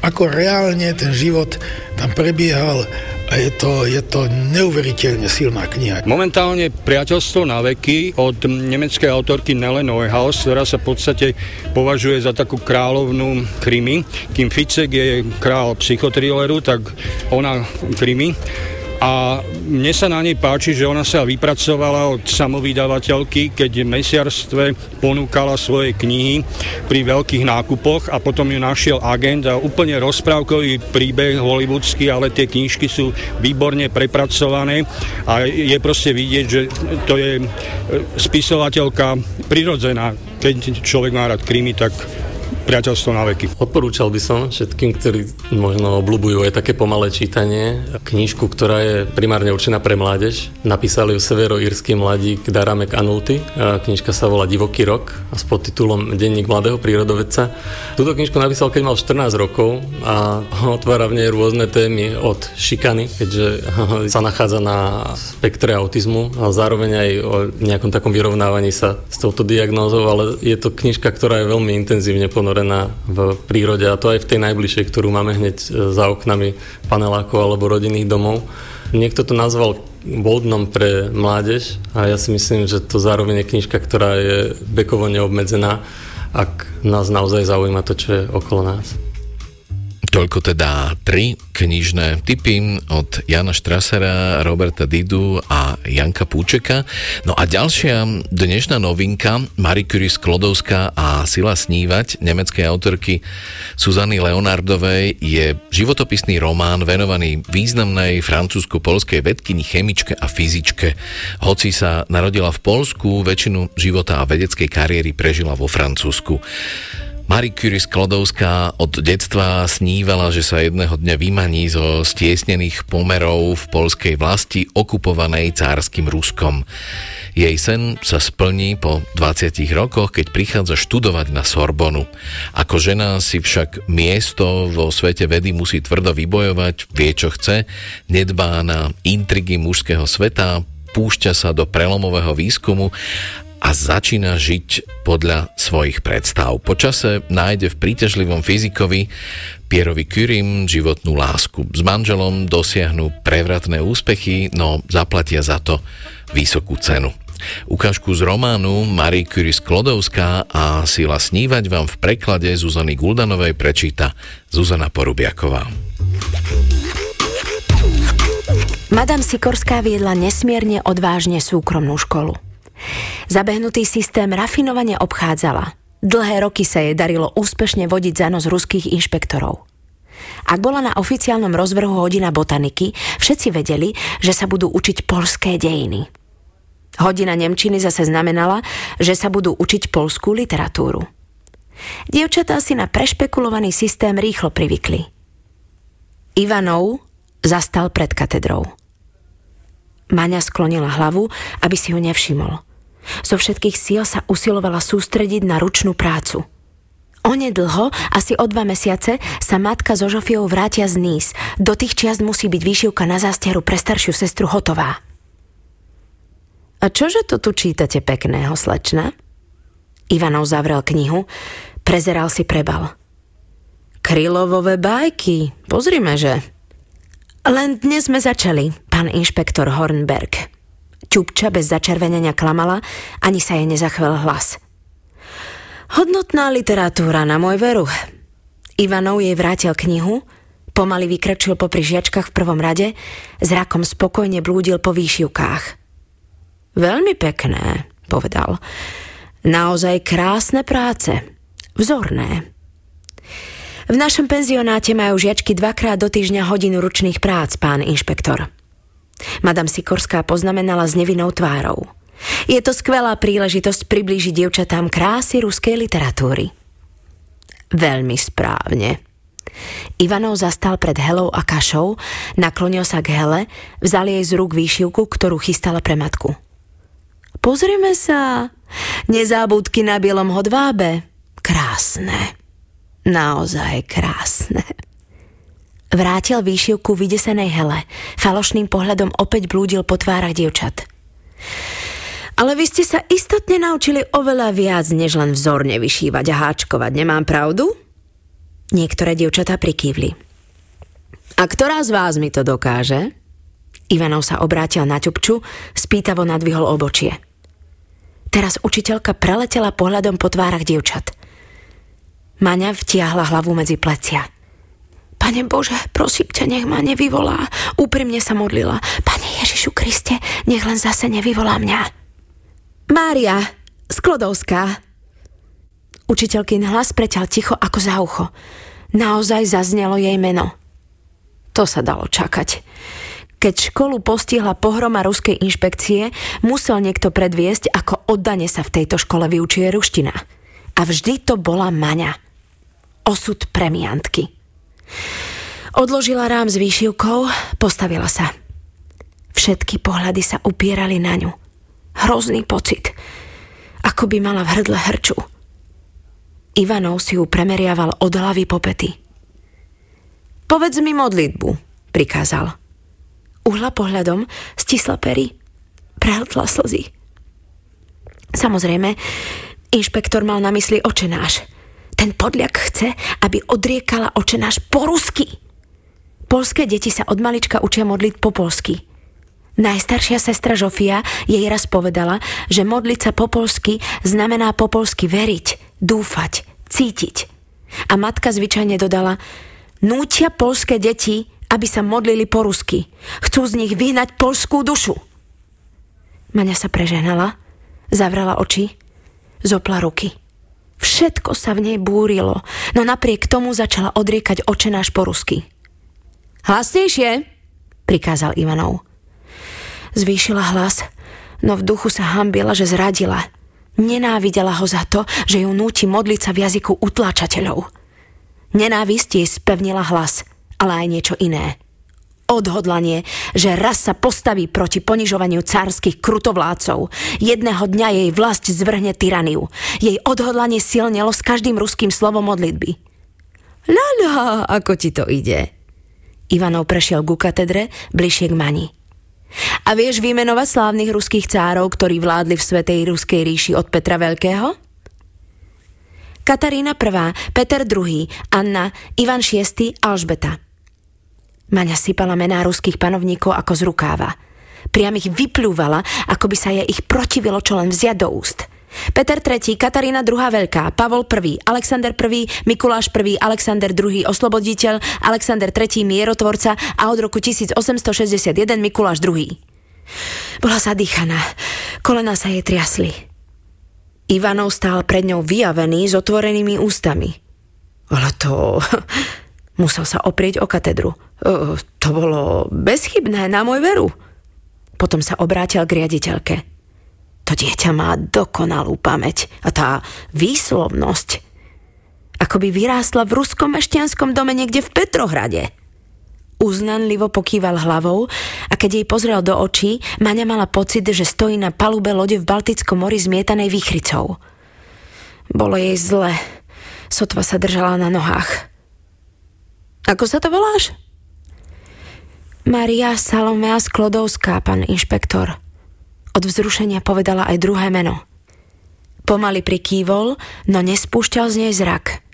Ako reálne ten život tam prebiehal a je to, je to neuveriteľne silná kniha. Momentálne Priateľstvo na veky od nemeckej autorky Nele Neuhaus, ktorá sa v podstate považuje za takú kráľovnú krimi. Kým Ficek je král psychotrilleru, tak ona krimi a mne sa na nej páči, že ona sa vypracovala od samovydavateľky, keď v mesiarstve ponúkala svoje knihy pri veľkých nákupoch a potom ju našiel agent a úplne rozprávkový príbeh hollywoodsky, ale tie knižky sú výborne prepracované a je proste vidieť, že to je e, spisovateľka prirodzená. Keď človek má rád krimi, tak priateľstvo na veky. Odporúčal by som všetkým, ktorí možno obľúbujú aj také pomalé čítanie, knižku, ktorá je primárne určená pre mládež. Napísali ju severoírsky mladík Daramek Anulty. Knižka sa volá Divoký rok a s podtitulom Denník mladého prírodovedca. Túto knižku napísal, keď mal 14 rokov a <laughs> otvára v nej rôzne témy od šikany, keďže <laughs> sa nachádza na spektre autizmu a zároveň aj o nejakom takom vyrovnávaní sa s touto diagnózou, ale je to knižka, ktorá je veľmi intenzívne ponorená ponorená v prírode a to aj v tej najbližšej, ktorú máme hneď e, za oknami panelákov alebo rodinných domov. Niekto to nazval vodnom pre mládež a ja si myslím, že to zároveň je knižka, ktorá je vekovo neobmedzená, ak nás naozaj zaujíma to, čo je okolo nás. Toľko teda tri knižné typy od Jana Štrasera, Roberta Didu a Janka Púčeka. No a ďalšia dnešná novinka, Marie Curie Sklodovská a Sila snívať, nemeckej autorky Suzany Leonardovej, je životopisný román venovaný významnej francúzsko-polskej vedkyni, chemičke a fyzičke. Hoci sa narodila v Polsku, väčšinu života a vedeckej kariéry prežila vo Francúzsku. Marie Curie Sklodovská od detstva snívala, že sa jedného dňa vymaní zo stiesnených pomerov v polskej vlasti okupovanej cárskym Ruskom. Jej sen sa splní po 20 rokoch, keď prichádza študovať na Sorbonu. Ako žena si však miesto vo svete vedy musí tvrdo vybojovať, vie čo chce, nedbá na intrigy mužského sveta, púšťa sa do prelomového výskumu a začína žiť podľa svojich predstav. Počase nájde v príťažlivom fyzikovi Pierovi Curym životnú lásku. S manželom dosiahnu prevratné úspechy, no zaplatia za to vysokú cenu. Ukážku z románu Marie Curie Sklodovská a Sila snívať vám v preklade Zuzany Guldanovej prečíta Zuzana Porubiaková. Madame Sikorská viedla nesmierne odvážne súkromnú školu. Zabehnutý systém rafinovane obchádzala. Dlhé roky sa jej darilo úspešne vodiť za nos ruských inšpektorov. Ak bola na oficiálnom rozvrhu hodina botaniky, všetci vedeli, že sa budú učiť polské dejiny. Hodina Nemčiny zase znamenala, že sa budú učiť polskú literatúru. Dievčatá si na prešpekulovaný systém rýchlo privykli. Ivanov zastal pred katedrou. Maňa sklonila hlavu, aby si ho nevšimol. Zo všetkých síl sa usilovala sústrediť na ručnú prácu. Onedlho, asi o dva mesiace, sa matka so Žofiou vrátia z Nís. Do tých čiast musí byť výšivka na zástiaru pre staršiu sestru hotová. A čože to tu čítate pekného, slečna? Ivanov zavrel knihu, prezeral si prebal. Krylovové bajky, pozrime, že... Len dnes sme začali, pán inšpektor Hornberg. Čupča bez začervenenia klamala, ani sa jej nezachvel hlas. Hodnotná literatúra na môj veru. Ivanov jej vrátil knihu, pomaly vykrčil popri žiačkách v prvom rade, zrakom spokojne blúdil po výšivkách. Veľmi pekné, povedal. Naozaj krásne práce. Vzorné. V našom penzionáte majú žiačky dvakrát do týždňa hodinu ručných prác, pán inšpektor. Madame Sikorská poznamenala s nevinnou tvárou. Je to skvelá príležitosť priblížiť dievčatám krásy ruskej literatúry. Veľmi správne. Ivanov zastal pred Helou a Kašou, naklonil sa k Hele, vzal jej z rúk výšivku, ktorú chystala pre matku. Pozrime sa. Nezábudky na bielom hodvábe. Krásne. Naozaj krásne. Vrátil výšivku vydesenej hele. Falošným pohľadom opäť blúdil po tvárach dievčat. Ale vy ste sa istotne naučili oveľa viac, než len vzorne vyšívať a háčkovať, nemám pravdu? Niektoré dievčatá prikývli. A ktorá z vás mi to dokáže? Ivanov sa obrátil na ťupču, spýtavo nadvihol obočie. Teraz učiteľka preletela pohľadom po tvárach dievčat. Maňa vtiahla hlavu medzi plecia. Pane Bože, prosím ťa, nech ma nevyvolá. Úprimne sa modlila. Pane Ježišu Kriste, nech len zase nevyvolá mňa. Mária, Sklodovská. Učiteľkyn hlas preťal ticho ako za ucho. Naozaj zaznelo jej meno. To sa dalo čakať. Keď školu postihla pohroma ruskej inšpekcie, musel niekto predviesť, ako oddane sa v tejto škole vyučuje ruština. A vždy to bola Maňa. Osud premiantky. Odložila rám s výšivkou, postavila sa. Všetky pohľady sa upierali na ňu. Hrozný pocit, ako by mala v hrdle hrču. Ivanov si ju premeriaval od hlavy po pety. Povedz mi modlitbu, prikázal. Uhla pohľadom, stisla pery, prehltla slzy. Samozrejme, inšpektor mal na mysli očenáš – ten podľak chce, aby odriekala oče náš po rusky. Polské deti sa od malička učia modliť po polsky. Najstaršia sestra Žofia jej raz povedala, že modliť sa po polsky znamená po polsky veriť, dúfať, cítiť. A matka zvyčajne dodala, nútia polské deti, aby sa modlili po rusky. Chcú z nich vyhnať polskú dušu. Maňa sa preženala, zavrela oči, zopla ruky. Všetko sa v nej búrilo, no napriek tomu začala odriekať očenáš po rusky. Hlasnejšie, prikázal Ivanov. Zvýšila hlas, no v duchu sa hambila, že zradila. Nenávidela ho za to, že ju núti modliť sa v jazyku utláčateľov. Nenávisť jej spevnila hlas, ale aj niečo iné. Odhodlanie, že raz sa postaví proti ponižovaniu cárskych krutovládcov. Jedného dňa jej vlast zvrhne tyraniu. Jej odhodlanie silnelo s každým ruským slovom modlitby. Lala, ako ti to ide? Ivanov prešiel ku katedre, bližšie k Mani. A vieš vymenovať slávnych ruských cárov, ktorí vládli v Svetej Ruskej ríši od Petra Veľkého? Katarína I, Peter II, Anna, Ivan VI, Alžbeta. Maňa sypala mená ruských panovníkov ako z rukáva. Priam ich vyplúvala, ako by sa jej ich protivilo čo len vziať do úst. Peter III, Katarína II Veľká, Pavol I, Alexander I, Mikuláš I, Alexander II Osloboditeľ, Alexander III Mierotvorca a od roku 1861 Mikuláš II. Bola zadýchaná, kolena sa jej triasli. Ivanov stál pred ňou vyjavený s otvorenými ústami. Ale to... <laughs> Musel sa oprieť o katedru. To bolo bezchybné na môj veru. Potom sa obrátil k riaditeľke. To dieťa má dokonalú pamäť a tá výslovnosť. Ako by vyrástla v ruskom mešťanskom dome niekde v Petrohrade. Uznanlivo pokýval hlavou a keď jej pozrel do očí, Maňa mala pocit, že stojí na palube lode v Baltickom mori zmietanej výchrycou. Bolo jej zle. Sotva sa držala na nohách. Ako sa to voláš? Maria Salomea Sklodovská, pán inšpektor. Od vzrušenia povedala aj druhé meno. Pomaly prikývol, no nespúšťal z nej zrak.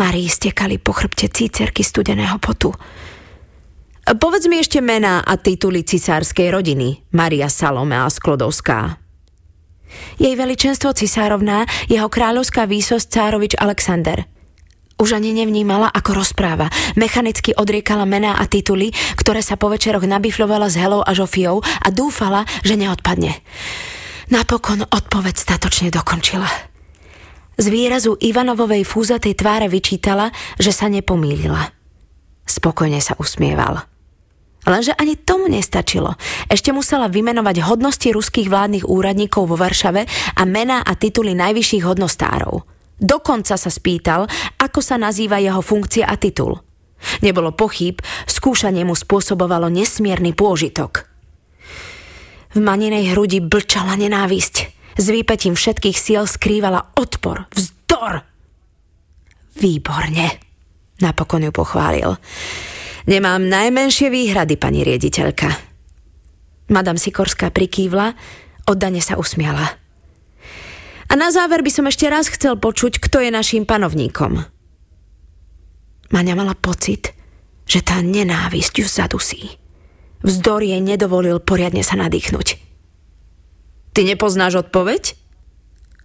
Marii stekali po chrbte cícerky studeného potu. Povedz mi ešte mená a tituly cisárskej rodiny, Maria Salomea Sklodovská. Jej veličenstvo cisárovná, jeho kráľovská výsosť cárovič Alexander. Už ani nevnímala, ako rozpráva. Mechanicky odriekala mená a tituly, ktoré sa po večeroch nabifľovala s Helou a Žofiou a dúfala, že neodpadne. Napokon odpoveď statočne dokončila. Z výrazu Ivanovovej fúzatej tváre vyčítala, že sa nepomýlila. Spokojne sa usmieval. Lenže ani tomu nestačilo. Ešte musela vymenovať hodnosti ruských vládnych úradníkov vo Varšave a mená a tituly najvyšších hodnostárov. Dokonca sa spýtal, ako sa nazýva jeho funkcia a titul. Nebolo pochyb, skúšanie mu spôsobovalo nesmierny pôžitok. V maninej hrudi blčala nenávisť. S výpetím všetkých síl skrývala odpor, vzdor. Výborne, napokon ju pochválil. Nemám najmenšie výhrady, pani riediteľka. Madame Sikorská prikývla, oddane sa usmiala. A na záver by som ešte raz chcel počuť, kto je našim panovníkom. Maňa mala pocit, že tá nenávisť ju zadusí. Vzdor jej nedovolil poriadne sa nadýchnuť. Ty nepoznáš odpoveď?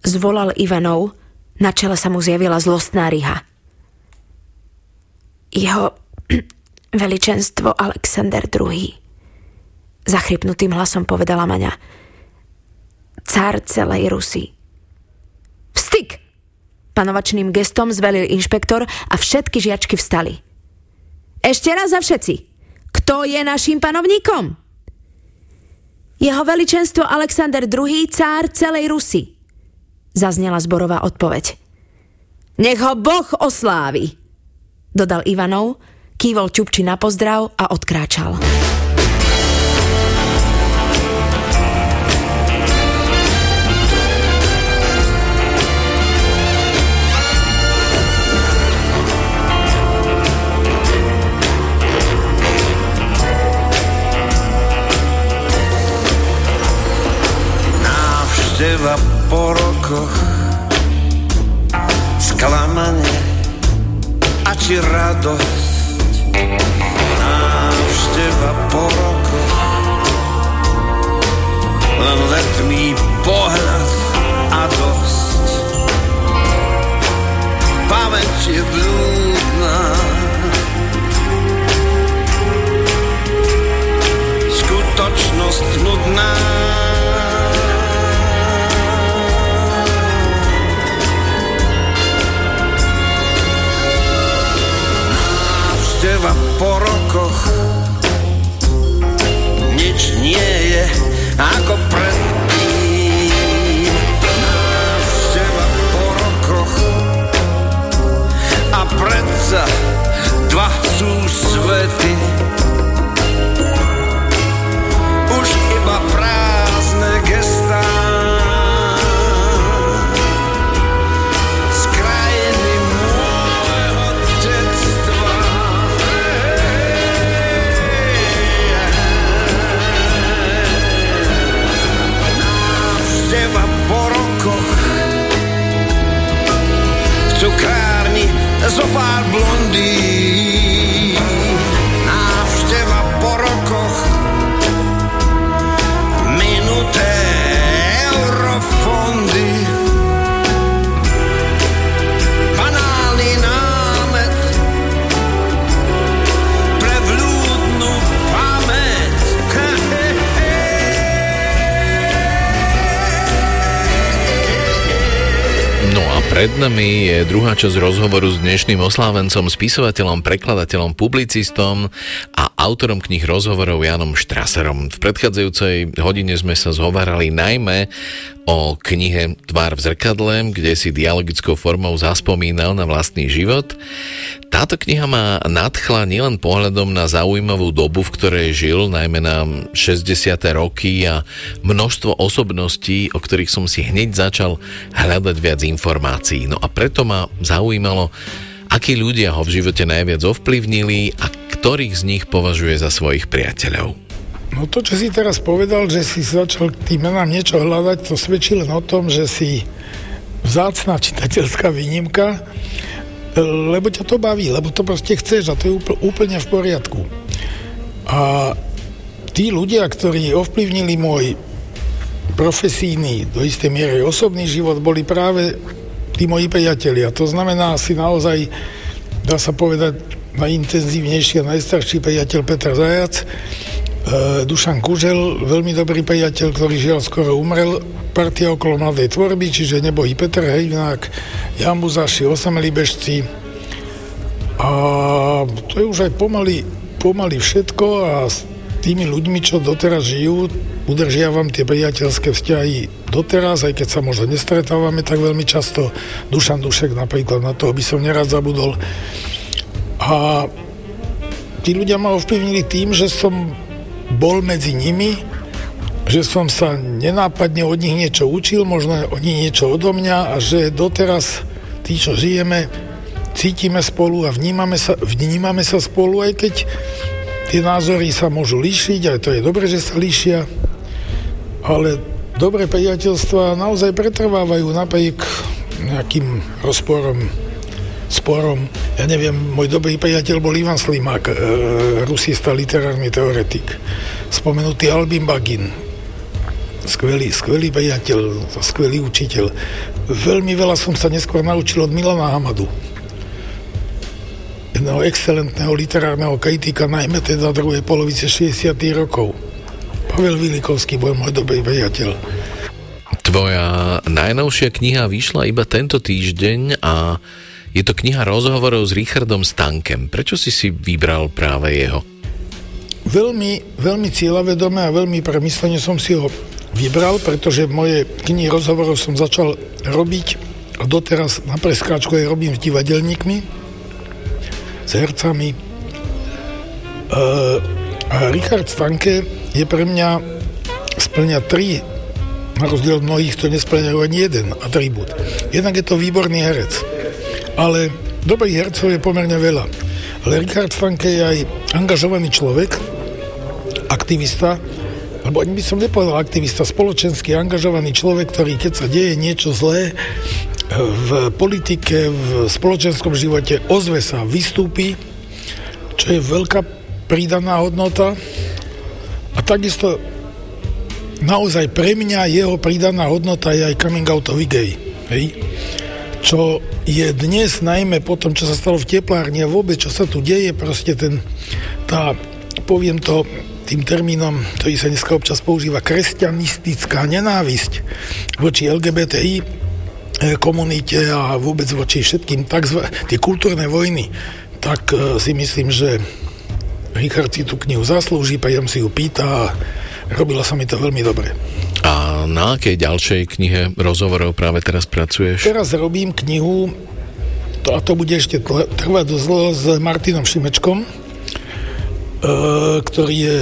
Zvolal Ivanov, na čele sa mu zjavila zlostná ryha. Jeho <clears throat> Veličenstvo Alexander II. Zachrypnutým hlasom povedala Maňa. Cár celej Rusy. Vstyk! Panovačným gestom zvelil inšpektor a všetky žiačky vstali. Ešte raz za všetci. Kto je našim panovníkom? Jeho veličenstvo Alexander II, cár celej Rusy. Zaznela zborová odpoveď. Nech ho Boh oslávi, dodal Ivanov, kývol Čupči na pozdrav a odkráčal. Návšteva po rokoch. Sklamanie a či radosť. Návšteva po roku Len letmý pohľad a dosť. Pamäť je blúdna Skutočnosť nudná Prvá po rokoch. Nič nie je ako predtým. Návšteva po rokoch. A predsa nami je druhá časť rozhovoru s dnešným oslávencom, spisovateľom, prekladateľom, publicistom a autorom knih rozhovorov Janom Štraserom. V predchádzajúcej hodine sme sa zhovárali najmä o knihe Tvár v zrkadle, kde si dialogickou formou zaspomínal na vlastný život. Táto kniha ma nadchla nielen pohľadom na zaujímavú dobu, v ktorej žil, najmä na 60. roky a množstvo osobností, o ktorých som si hneď začal hľadať viac informácií. No a preto ma zaujímalo, akí ľudia ho v živote najviac ovplyvnili a ktorých z nich považuje za svojich priateľov. No to, čo si teraz povedal, že si začal k tým menám niečo hľadať, to svedčí len o tom, že si vzácná čitateľská výnimka, lebo ťa to baví, lebo to proste chceš a to je úplne v poriadku. A tí ľudia, ktorí ovplyvnili môj profesijný, do istej miery osobný život, boli práve tí moji priatelia. To znamená si naozaj, dá sa povedať, najintenzívnejší a najstarší priateľ Petr Zajac, E, Dušan Kužel, veľmi dobrý priateľ, ktorý žiaľ skoro umrel, partia okolo mladej tvorby, čiže nebohý Peter Hejnák, Jan Buzaši, osamelí bežci. A to je už aj pomaly, pomaly všetko a tými ľuďmi, čo doteraz žijú, udržiavam tie priateľské vzťahy doteraz, aj keď sa možno nestretávame tak veľmi často. Dušan Dušek napríklad, na toho by som nerad zabudol. A tí ľudia ma ovplyvnili tým, že som bol medzi nimi, že som sa nenápadne od nich niečo učil, možno oni niečo odo mňa a že doteraz tí, čo žijeme, cítime spolu a vnímame sa, vnímame sa spolu, aj keď tie názory sa môžu líšiť, aj to je dobre, že sa líšia, ale dobré priateľstva naozaj pretrvávajú napriek nejakým rozporom, sporom. Ja neviem, môj dobrý priateľ bol Ivan Slimák, e, rusista, literárny teoretik. Spomenutý Albin Bagin, skvelý, skvelý priateľ, skvelý učiteľ. Veľmi veľa som sa neskôr naučil od Milana Hamadu. Jedného excelentného literárneho kritika, najmä teda druhej polovice 60. rokov. Pavel Vilikovský bol môj dobrý priateľ. Tvoja najnovšia kniha vyšla iba tento týždeň a je to kniha rozhovorov s Richardom Stankem. Prečo si si vybral práve jeho? Veľmi, veľmi cieľavedome a veľmi premyslene som si ho vybral, pretože moje knihy rozhovorov som začal robiť a doteraz na preskáčku aj robím s divadelníkmi, hercami. E, a Richard Stanke je pre mňa splňa tri na rozdiel od mnohých, to nesplňajú ani jeden atribút. Jednak je to výborný herec ale dobrých hercov je pomerne veľa. Ale Richard Franke je aj angažovaný človek, aktivista, alebo ani by som nepovedal aktivista, spoločenský angažovaný človek, ktorý keď sa deje niečo zlé v politike, v spoločenskom živote, ozve sa, vystúpi, čo je veľká pridaná hodnota a takisto naozaj pre mňa jeho pridaná hodnota je aj coming outový gay. Hej? čo je dnes najmä po tom, čo sa stalo v teplárni a vôbec, čo sa tu deje, proste ten, tá, poviem to tým termínom, ktorý sa dneska občas používa, kresťanistická nenávisť voči LGBTI komunite a vôbec voči všetkým takzva, tie kultúrne vojny, tak e, si myslím, že Richard si tú knihu zaslúži, pôjdem si ju pýta a robilo sa mi to veľmi dobre. A na akej ďalšej knihe rozhovorov práve teraz pracuješ? Teraz robím knihu, to, a to bude ešte trvať dosť s Martinom Šimečkom, e, ktorý je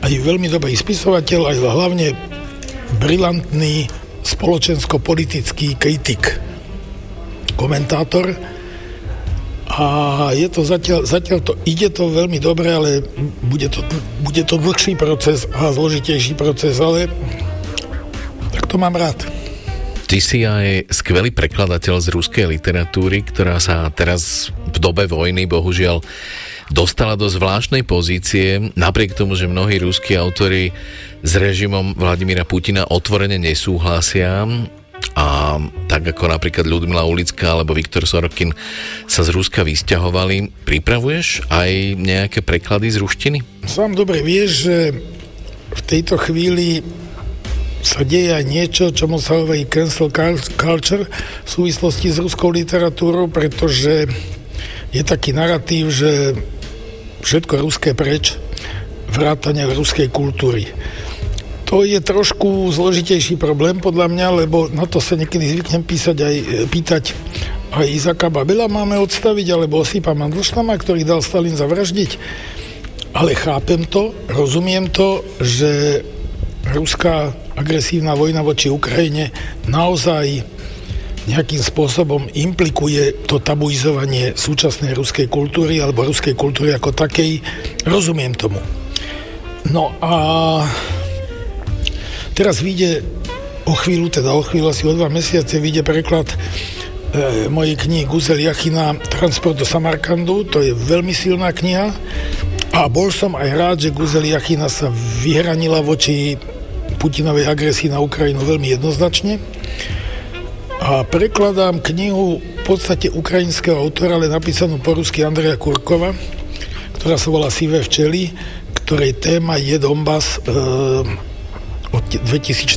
aj veľmi dobrý spisovateľ, aj hlavne brilantný spoločensko-politický kritik, komentátor a je to zatiaľ, zatiaľ to, ide to veľmi dobre, ale bude to, bude to dlhší proces a zložitejší proces, ale tak to mám rád. Ty si aj skvelý prekladateľ z ruskej literatúry, ktorá sa teraz v dobe vojny bohužiaľ dostala do zvláštnej pozície, napriek tomu, že mnohí ruskí autory s režimom Vladimíra Putina otvorene nesúhlasia a tak ako napríklad Ľudmila Ulická alebo Viktor Sorokin sa z Ruska vysťahovali, pripravuješ aj nejaké preklady z ruštiny? Sám dobre vieš, že v tejto chvíli sa deje aj niečo, čo sa hovorí cancel culture v súvislosti s ruskou literatúrou, pretože je taký narratív, že všetko ruské preč, vrátane ruskej kultúry. To je trošku zložitejší problém podľa mňa, lebo na to sa niekedy zvyknem písať aj, pýtať aj Izaka Babila máme odstaviť, alebo Osipa Mandlštama, ktorý dal Stalin zavraždiť. Ale chápem to, rozumiem to, že ruská agresívna vojna voči Ukrajine naozaj nejakým spôsobom implikuje to tabuizovanie súčasnej ruskej kultúry alebo ruskej kultúry ako takej. Rozumiem tomu. No a teraz vyjde o chvíľu, teda o chvíľu asi o dva mesiace vyjde preklad e, mojej knihy Guzel Jachina Transport do Samarkandu, to je veľmi silná kniha a bol som aj rád, že Guzel Jachina sa vyhranila voči Putinovej agresii na Ukrajinu veľmi jednoznačne a prekladám knihu v podstate ukrajinského autora, ale napísanú po rusky Andreja Kurkova, ktorá sa volá Sivé včely, ktorej téma je Donbass e, od 2014.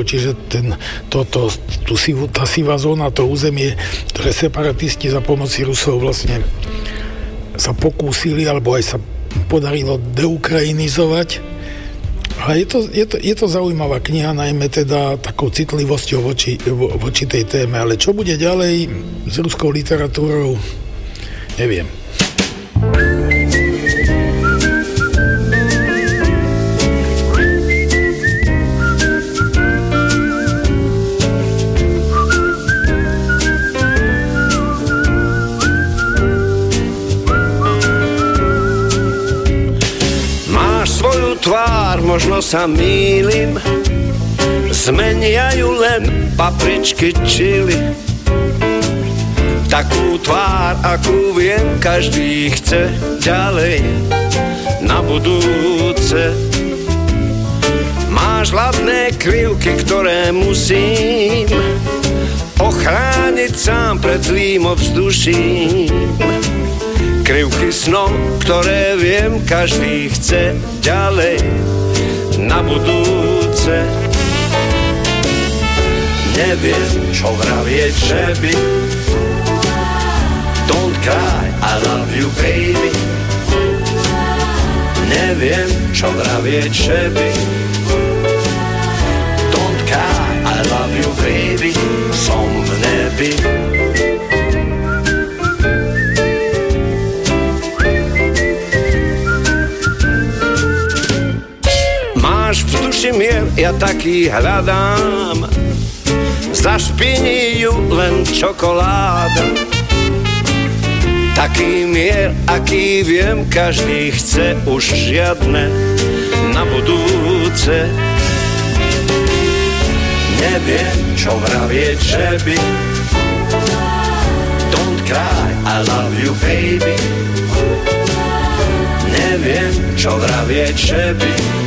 Čiže ten, to, to, tú tá sivá zóna, to územie, ktoré separatisti za pomoci Rusov vlastne sa pokúsili, alebo aj sa podarilo deukrajinizovať. A je to, je, to, je to zaujímavá kniha, najmä teda takou citlivosťou voči, vo, voči tej téme. Ale čo bude ďalej s ruskou literatúrou, neviem. tvár, možno sa mýlim. Zmeniajú len papričky čili. Takú tvár, akú viem, každý chce ďalej Na budúce. Máš hladné krivky, ktoré musím Ochrániť sám pred zlým ovzduším. Krivky snom, ktoré viem, každý chce ďalej na budúce. Neviem, čo vravieť, že by. Don't cry, I love you, baby. Neviem, čo vravieť, že by. Don't cry, I love you, baby. Som v nebi duši mier ja taký hľadám. Zašpiní ju len čokoláda. Taký mier, aký viem, každý chce už žiadne na budúce. Neviem, čo vravieť, že by. Don't cry, I love you, baby. Neviem, čo vravieť, že by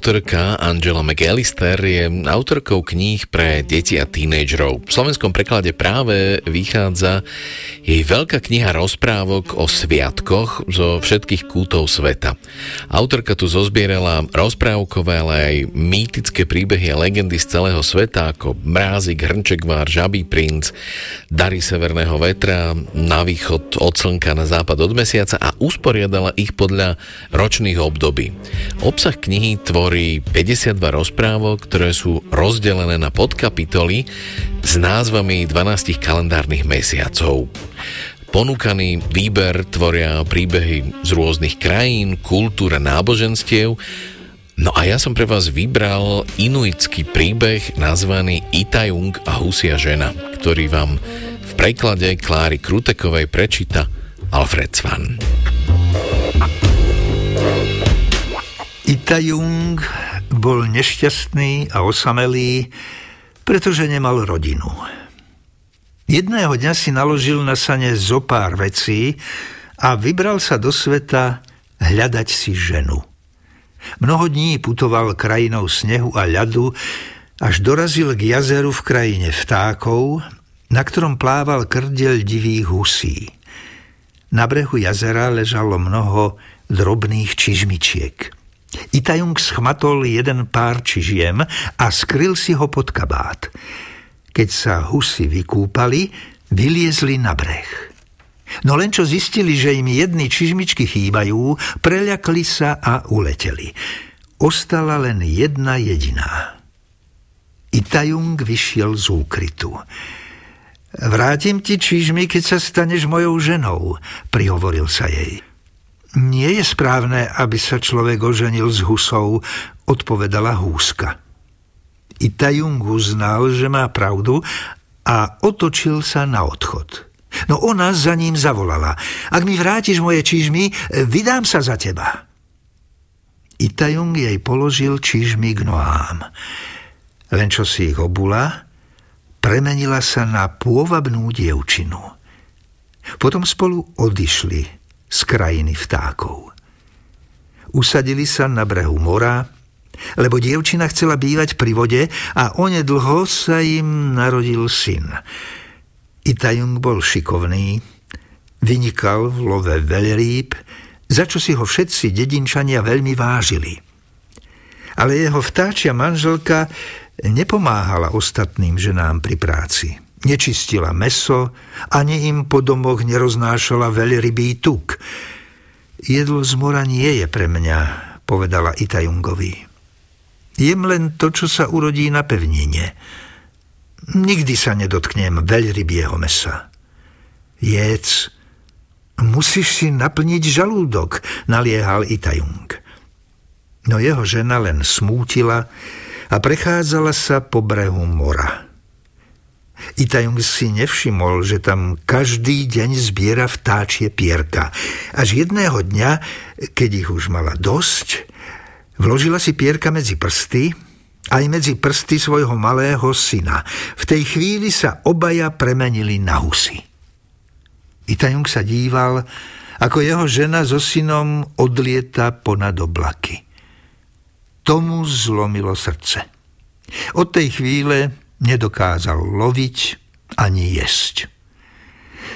autorka Angela McAllister je autorkou kníh pre deti a tínejdžerov. V slovenskom preklade práve vychádza jej veľká kniha rozprávok o sviatkoch zo všetkých kútov sveta. Autorka tu zozbierala rozprávkové, ale aj mýtické príbehy a legendy z celého sveta ako Mrázik, Hrnčekvár, Žabý princ, Dary severného vetra, na východ od slnka, na západ od mesiaca a usporiadala ich podľa ročných období. Obsah knihy tvorí 52 rozprávok, ktoré sú rozdelené na podkapitoly s názvami 12 kalendárnych mesiacov. Ponúkaný výber tvoria príbehy z rôznych krajín, kultúr a náboženstiev, No a ja som pre vás vybral inuitský príbeh nazvaný Itajung a husia žena, ktorý vám v preklade Kláry Krutekovej prečíta Alfred Svan. Itajung bol nešťastný a osamelý, pretože nemal rodinu. Jedného dňa si naložil na sane zo pár vecí a vybral sa do sveta hľadať si ženu. Mnoho dní putoval krajinou snehu a ľadu, až dorazil k jazeru v krajine vtákov, na ktorom plával krdiel divých husí. Na brehu jazera ležalo mnoho drobných čižmičiek. Itajung schmatol jeden pár čižiem a skryl si ho pod kabát. Keď sa husy vykúpali, vyliezli na breh. No len čo zistili, že im jedny čižmičky chýbajú, preľakli sa a uleteli. Ostala len jedna jediná. Itajung vyšiel z úkrytu. Vrátim ti čižmy, keď sa staneš mojou ženou, prihovoril sa jej. Nie je správne, aby sa človek oženil s husou, odpovedala húska. Itajung uznal, že má pravdu a otočil sa na odchod. No ona za ním zavolala. Ak mi vrátiš moje čižmy, vydám sa za teba. Itajung jej položil čižmy k nohám. Len čo si ich obula, premenila sa na pôvabnú dievčinu. Potom spolu odišli z krajiny vtákov. Usadili sa na brehu mora, lebo dievčina chcela bývať pri vode a onedlho sa im narodil syn. Itajung bol šikovný, vynikal v love veľrýb, za čo si ho všetci dedinčania veľmi vážili. Ale jeho vtáčia manželka nepomáhala ostatným ženám pri práci nečistila meso, ani im po domoch neroznášala veľrybý tuk. Jedlo z mora nie je pre mňa, povedala Itajungovi. Jem len to, čo sa urodí na pevnine. Nikdy sa nedotknem veľrybieho mesa. Jedz, musíš si naplniť žalúdok, naliehal Itajung. No jeho žena len smútila a prechádzala sa po brehu mora. Itajung si nevšimol, že tam každý deň zbiera vtáčie pierka. Až jedného dňa, keď ich už mala dosť, vložila si pierka medzi prsty, aj medzi prsty svojho malého syna. V tej chvíli sa obaja premenili na husy. Itajung sa díval, ako jeho žena so synom odlieta ponad oblaky. Tomu zlomilo srdce. Od tej chvíle nedokázal loviť ani jesť.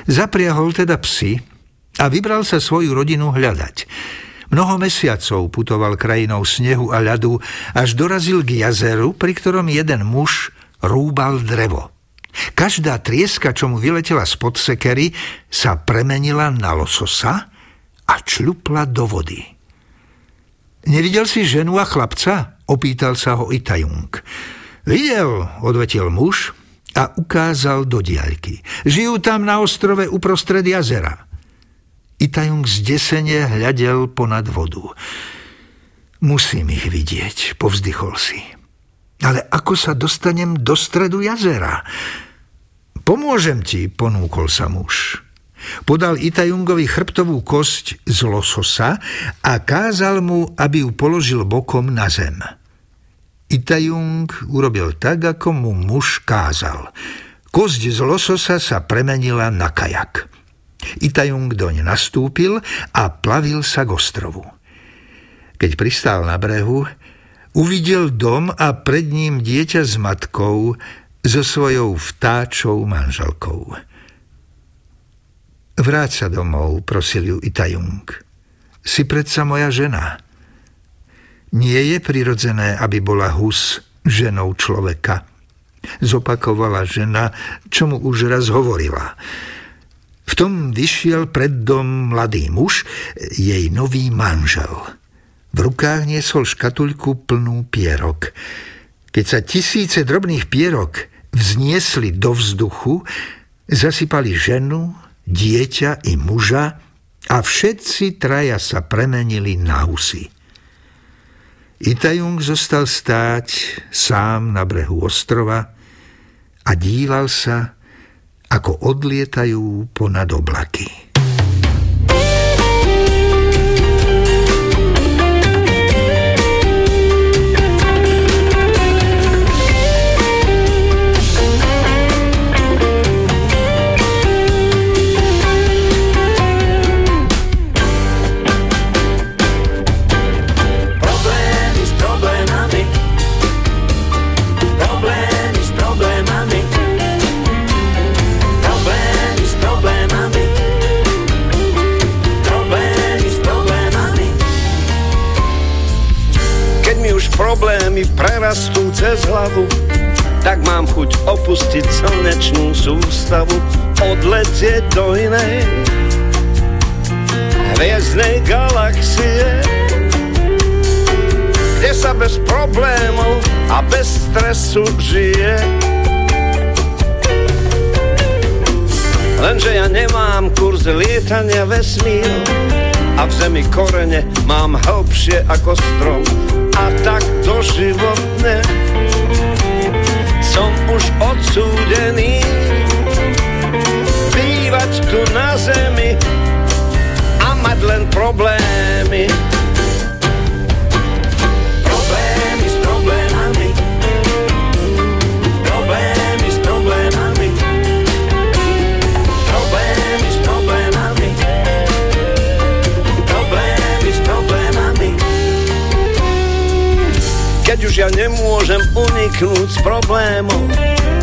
Zapriahol teda psy a vybral sa svoju rodinu hľadať. Mnoho mesiacov putoval krajinou snehu a ľadu, až dorazil k jazeru, pri ktorom jeden muž rúbal drevo. Každá trieska, čo mu vyletela spod sekery, sa premenila na lososa a čľupla do vody. Nevidel si ženu a chlapca? Opýtal sa ho Itajung. Videl, odvetil muž a ukázal do diaľky. Žijú tam na ostrove uprostred jazera. Itajung zdesene hľadel ponad vodu. Musím ich vidieť, povzdychol si. Ale ako sa dostanem do stredu jazera? Pomôžem ti, ponúkol sa muž. Podal Itajungovi chrbtovú kosť z lososa a kázal mu, aby ju položil bokom na zem. Itajung urobil tak, ako mu muž kázal. Kosť z lososa sa premenila na kajak. Itajung doň nastúpil a plavil sa k ostrovu. Keď pristál na brehu, Uvidel dom a pred ním dieťa s matkou, so svojou vtáčou manželkou. Vráť sa domov, prosil ju Itajung. Si predsa moja žena. Nie je prirodzené, aby bola hus ženou človeka. Zopakovala žena, čo mu už raz hovorila. V tom vyšiel pred dom mladý muž, jej nový manžel – v rukách niesol škatuľku plnú pierok. Keď sa tisíce drobných pierok vzniesli do vzduchu, zasypali ženu, dieťa i muža a všetci traja sa premenili na husy. Itajung zostal stáť sám na brehu ostrova a díval sa, ako odlietajú ponad oblaky. Prerastú cez hlavu, tak mám chuť opustiť slnečnú sústavu, odletieť do inej hviezdnej galaxie, kde sa bez problémov a bez stresu žije. Lenže ja nemám kurz lietania vesmíru a v zemi korene mám hlbšie ako strom a tak doživotne som už odsúdený bývať tu na zemi a mať len problémy. Ja nemôžem uniknúť z problémov,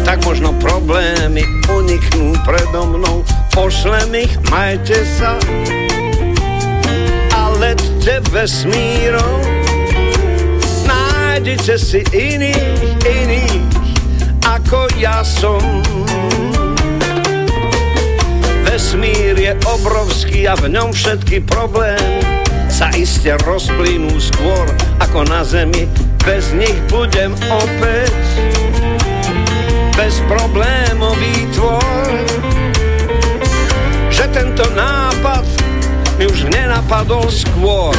tak možno problémy uniknú predo mnou. Pošlem ich, majte sa a lette vesmírom. Nájdite si iných, iných, ako ja som. Vesmír je obrovský a v ňom všetky problémy sa iste rozplynú skôr ako na zemi bez nich budem opäť bezproblémový tvor. Že tento nápad mi už nenapadol skôr.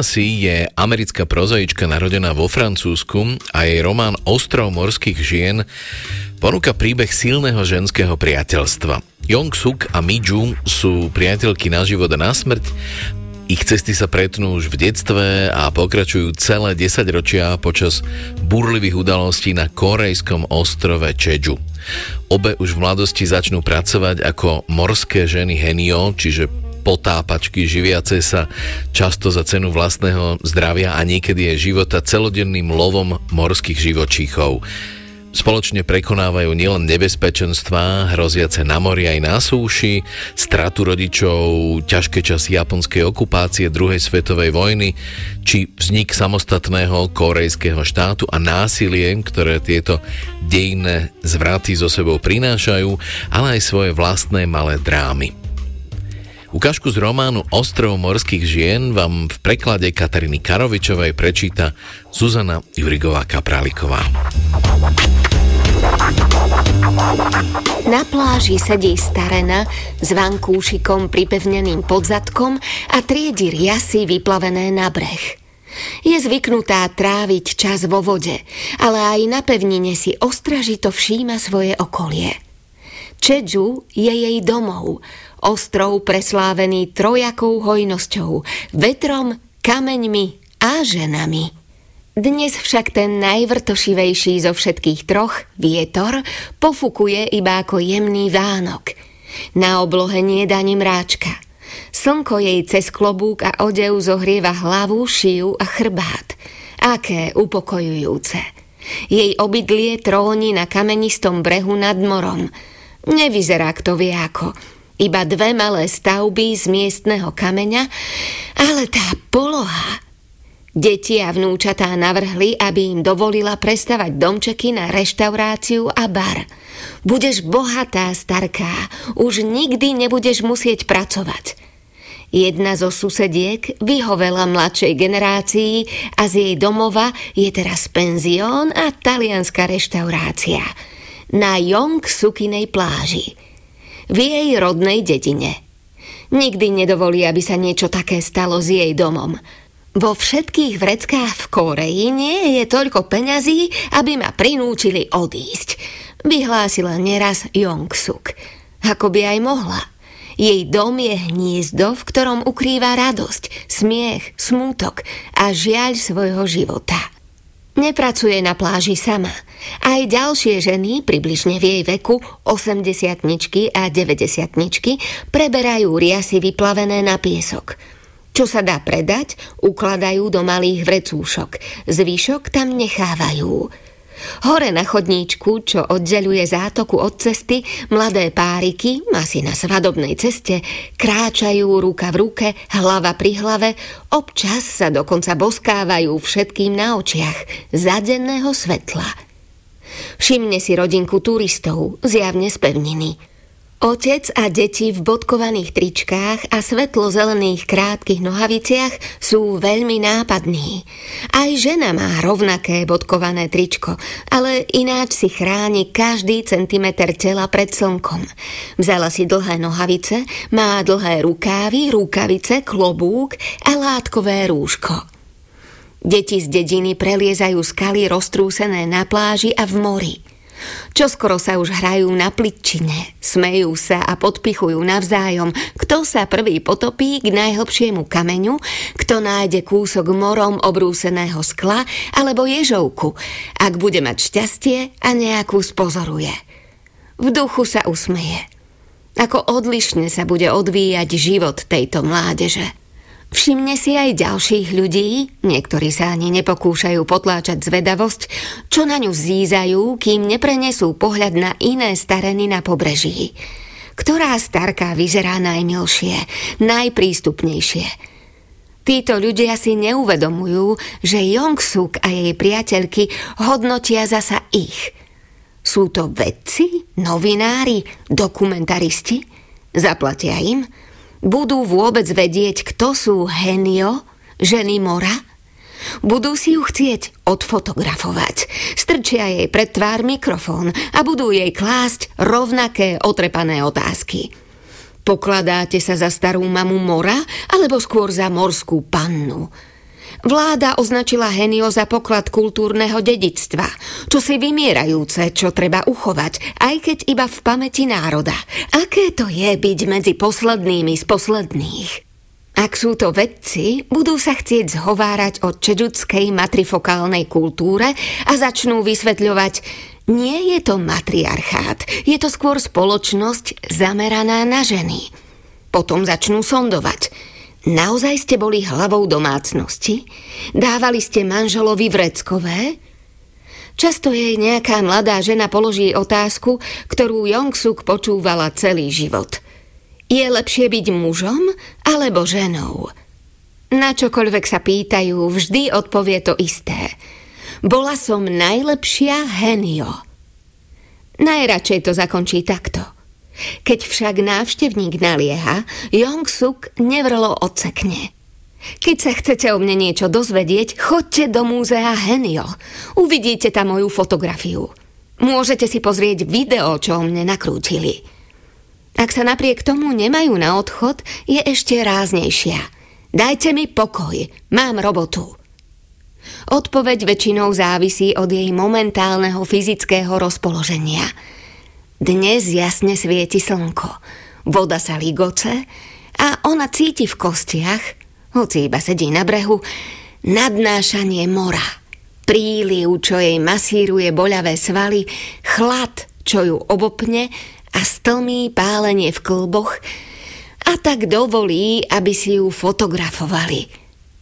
C. je americká prozoička narodená vo Francúzsku a jej román Ostrov morských žien ponúka príbeh silného ženského priateľstva. Jong Suk a Mi Jung sú priateľky na život a na smrť Ich cesty sa pretnú už v detstve a pokračujú celé 10 ročia počas burlivých udalostí na korejskom ostrove Čeju. Obe už v mladosti začnú pracovať ako morské ženy Henio, čiže potápačky živiace sa často za cenu vlastného zdravia a niekedy je života celodenným lovom morských živočíchov. Spoločne prekonávajú nielen nebezpečenstvá hroziace na mori aj na súši, stratu rodičov, ťažké časy japonskej okupácie druhej svetovej vojny, či vznik samostatného korejského štátu a násilie, ktoré tieto dejné zvraty zo sebou prinášajú, ale aj svoje vlastné malé drámy. Ukážku z románu Ostrov morských žien vám v preklade Katariny Karovičovej prečíta Zuzana Jurigová Kapráliková. Na pláži sedí starena s vankúšikom pripevneným pod zadkom a triedi riasy vyplavené na breh. Je zvyknutá tráviť čas vo vode, ale aj na pevnine si ostražito všíma svoje okolie. Čedžu je jej domov, ostrov preslávený trojakou hojnosťou, vetrom, kameňmi a ženami. Dnes však ten najvrtošivejší zo všetkých troch, vietor, pofukuje iba ako jemný vánok. Na oblohe nie je ani mráčka. Slnko jej cez klobúk a odev zohrieva hlavu, šiju a chrbát. Aké upokojujúce. Jej obydlie tróni na kamenistom brehu nad morom. Nevyzerá kto vie ako iba dve malé stavby z miestneho kameňa, ale tá poloha... Deti a vnúčatá navrhli, aby im dovolila prestavať domčeky na reštauráciu a bar. Budeš bohatá, starká, už nikdy nebudeš musieť pracovať. Jedna zo susediek vyhovela mladšej generácii a z jej domova je teraz penzión a talianská reštaurácia na Jong Sukinej pláži v jej rodnej dedine. Nikdy nedovolí, aby sa niečo také stalo s jej domom. Vo všetkých vreckách v Koreji nie je toľko peňazí, aby ma prinúčili odísť, vyhlásila neraz Jong-suk. Ako by aj mohla. Jej dom je hniezdo, v ktorom ukrýva radosť, smiech, smútok a žiaľ svojho života. Nepracuje na pláži sama. Aj ďalšie ženy, približne v jej veku, 80 a 90 preberajú riasy vyplavené na piesok. Čo sa dá predať, ukladajú do malých vrecúšok. Zvyšok tam nechávajú. Hore na chodníčku, čo oddeluje zátoku od cesty, mladé páriky, asi na svadobnej ceste, kráčajú ruka v ruke, hlava pri hlave, občas sa dokonca boskávajú všetkým na očiach za denného svetla. Všimne si rodinku turistov, zjavne z pevniny – Otec a deti v bodkovaných tričkách a svetlo-zelených krátkych nohaviciach sú veľmi nápadní. Aj žena má rovnaké bodkované tričko, ale ináč si chráni každý centimeter tela pred slnkom. Vzala si dlhé nohavice, má dlhé rukávy, rukavice, klobúk a látkové rúško. Deti z dediny preliezajú skaly roztrúsené na pláži a v mori – Čoskoro sa už hrajú na pličine, smejú sa a podpichujú navzájom, kto sa prvý potopí k najhlbšiemu kameňu, kto nájde kúsok morom obrúseného skla alebo ježovku, ak bude mať šťastie a nejakú spozoruje. V duchu sa usmeje. Ako odlišne sa bude odvíjať život tejto mládeže. Všimne si aj ďalších ľudí, niektorí sa ani nepokúšajú potláčať zvedavosť, čo na ňu zízajú, kým neprenesú pohľad na iné stareny na pobreží. Ktorá starka vyzerá najmilšie, najprístupnejšie. Títo ľudia si neuvedomujú, že Jongsuk a jej priateľky hodnotia zasa ich. Sú to vedci, novinári, dokumentaristi? Zaplatia im? Budú vôbec vedieť, kto sú Henio, ženy mora? Budú si ju chcieť odfotografovať. Strčia jej pred tvár mikrofón a budú jej klásť rovnaké otrepané otázky. Pokladáte sa za starú mamu mora alebo skôr za morskú pannu? Vláda označila Henio za poklad kultúrneho dedictva, čo si vymierajúce, čo treba uchovať, aj keď iba v pamäti národa. Aké to je byť medzi poslednými z posledných? Ak sú to vedci, budú sa chcieť zhovárať o čedžudskej matrifokálnej kultúre a začnú vysvetľovať, nie je to matriarchát, je to skôr spoločnosť zameraná na ženy. Potom začnú sondovať. Naozaj ste boli hlavou domácnosti? Dávali ste manželovi vreckové? Často jej nejaká mladá žena položí otázku, ktorú Jong-suk počúvala celý život. Je lepšie byť mužom alebo ženou? Na čokoľvek sa pýtajú, vždy odpovie to isté – bola som najlepšia Henio. Najradšej to zakončí takto. Keď však návštevník nalieha, Jong-suk nevrlo odsekne. Keď sa chcete o mne niečo dozvedieť, chodte do múzea Henio. Uvidíte tam moju fotografiu. Môžete si pozrieť video, čo o mne nakrútili. Ak sa napriek tomu nemajú na odchod, je ešte ráznejšia. Dajte mi pokoj, mám robotu. Odpoveď väčšinou závisí od jej momentálneho fyzického rozpoloženia. Dnes jasne svieti slnko, voda sa ligoce a ona cíti v kostiach, hoci iba sedí na brehu, nadnášanie mora. Príliv, čo jej masíruje boľavé svaly, chlad, čo ju obopne a stlmí pálenie v klboch a tak dovolí, aby si ju fotografovali –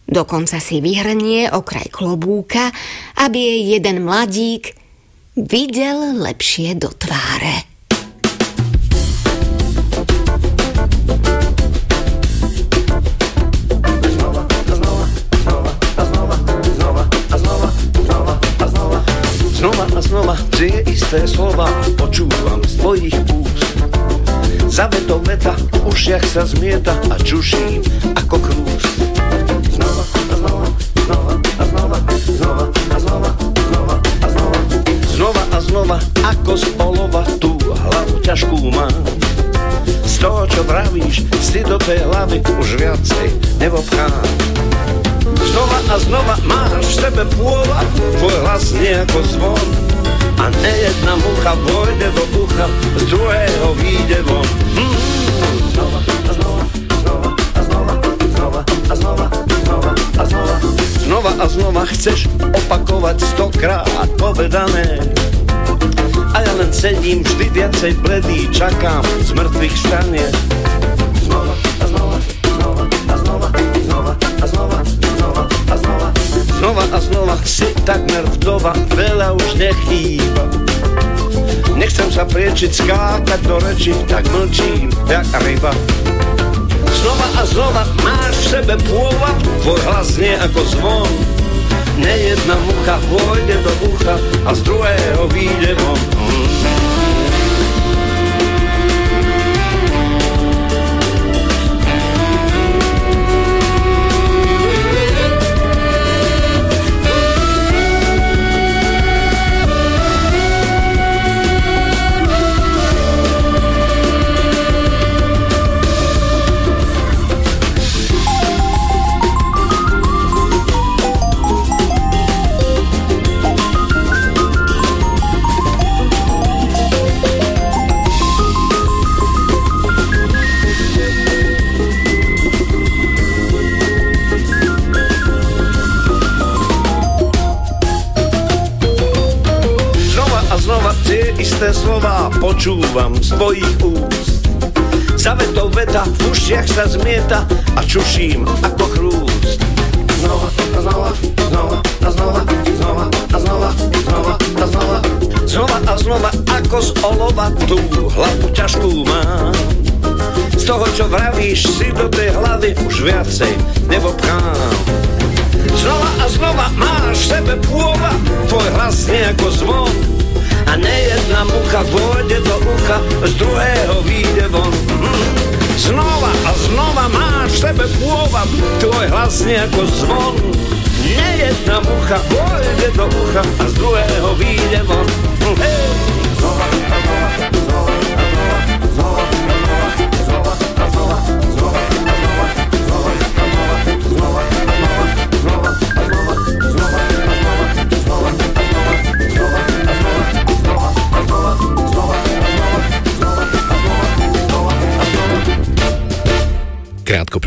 Dokonca si vyhrnie okraj klobúka, aby jej jeden mladík videl lepšie do tváre. Znova a znova tie isté slova počúvam z tvojich úst. Za vetou veta už jak sa zmieta a čuším ako krús. Znova a znova, ako z olova, tú hlavu ťažkú mám. Z toho, čo vravíš, si do tej hlavy už viacej nevobchám. Znova a znova máš v sebe pôva, tvoj hlas nie zvon. A nejedna mucha vojde do ucha, z druhého výjde von. Hmm. Znova a znova, znova a znova, znova a znova, znova a znova. Znova a znova chceš opakovať stokrát povedané. A ja len sedím vždy viacej bledý, čakám z mŕtvych stane. Znova a znova, znova a znova, znova si takmer vdova, veľa už nechýba. Nechcem sa priečiť, skákať do reči, tak mlčím, jak ryba. Znova a znova máš v sebe pôvod, tvoj hlas nie ako zvon. Nejedna mucha vojde do ucha a z druhého vyjde von. isté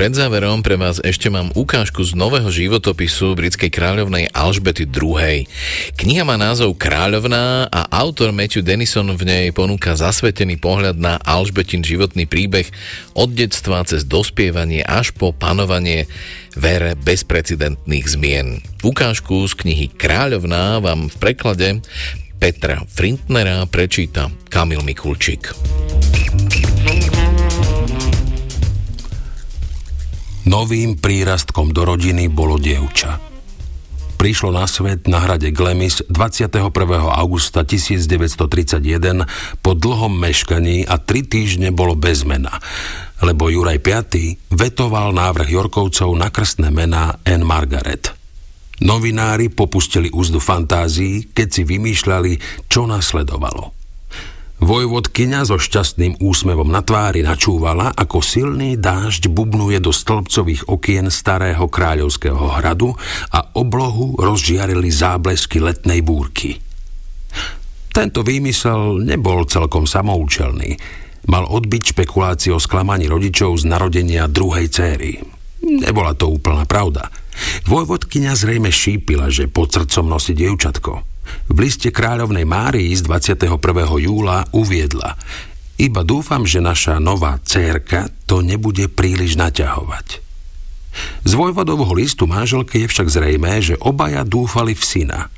pred záverom pre vás ešte mám ukážku z nového životopisu britskej kráľovnej Alžbety II. Kniha má názov Kráľovná a autor Matthew Denison v nej ponúka zasvetený pohľad na Alžbetin životný príbeh od detstva cez dospievanie až po panovanie vere bezprecedentných zmien. Ukážku z knihy Kráľovná vám v preklade Petra Frintnera prečíta Kamil Mikulčík. Novým prírastkom do rodiny bolo dievča. Prišlo na svet na hrade Glemis 21. augusta 1931 po dlhom meškaní a tri týždne bolo bez mena, lebo Juraj V vetoval návrh Jorkovcov na krstné mená N. Margaret. Novinári popustili úzdu fantázií, keď si vymýšľali, čo nasledovalo. Vojvodkyňa so šťastným úsmevom na tvári načúvala, ako silný dážď bubnuje do stĺpcových okien starého kráľovského hradu a oblohu rozžiarili záblesky letnej búrky. Tento výmysel nebol celkom samoučelný. Mal odbiť špekuláciu o sklamaní rodičov z narodenia druhej céry. Nebola to úplná pravda. Vojvodkyňa zrejme šípila, že pod srdcom nosí dievčatko – v liste kráľovnej Márii z 21. júla uviedla Iba dúfam, že naša nová cérka to nebude príliš naťahovať. Z vojvodovho listu manželke je však zrejmé, že obaja dúfali v syna.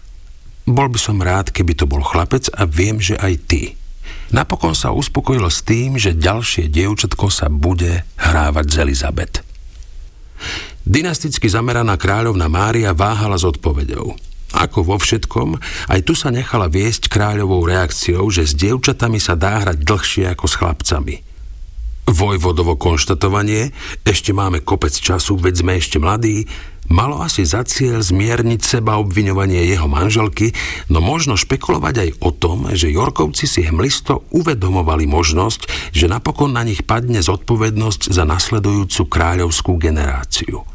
Bol by som rád, keby to bol chlapec a viem, že aj ty. Napokon sa uspokojil s tým, že ďalšie dievčatko sa bude hrávať z Elizabet. Dynasticky zameraná kráľovna Mária váhala s odpovedou. Ako vo všetkom, aj tu sa nechala viesť kráľovou reakciou, že s dievčatami sa dá hrať dlhšie ako s chlapcami. Vojvodovo konštatovanie, ešte máme kopec času, veď sme ešte mladí, malo asi za cieľ zmierniť seba obviňovanie jeho manželky, no možno špekulovať aj o tom, že Jorkovci si hmlisto uvedomovali možnosť, že napokon na nich padne zodpovednosť za nasledujúcu kráľovskú generáciu.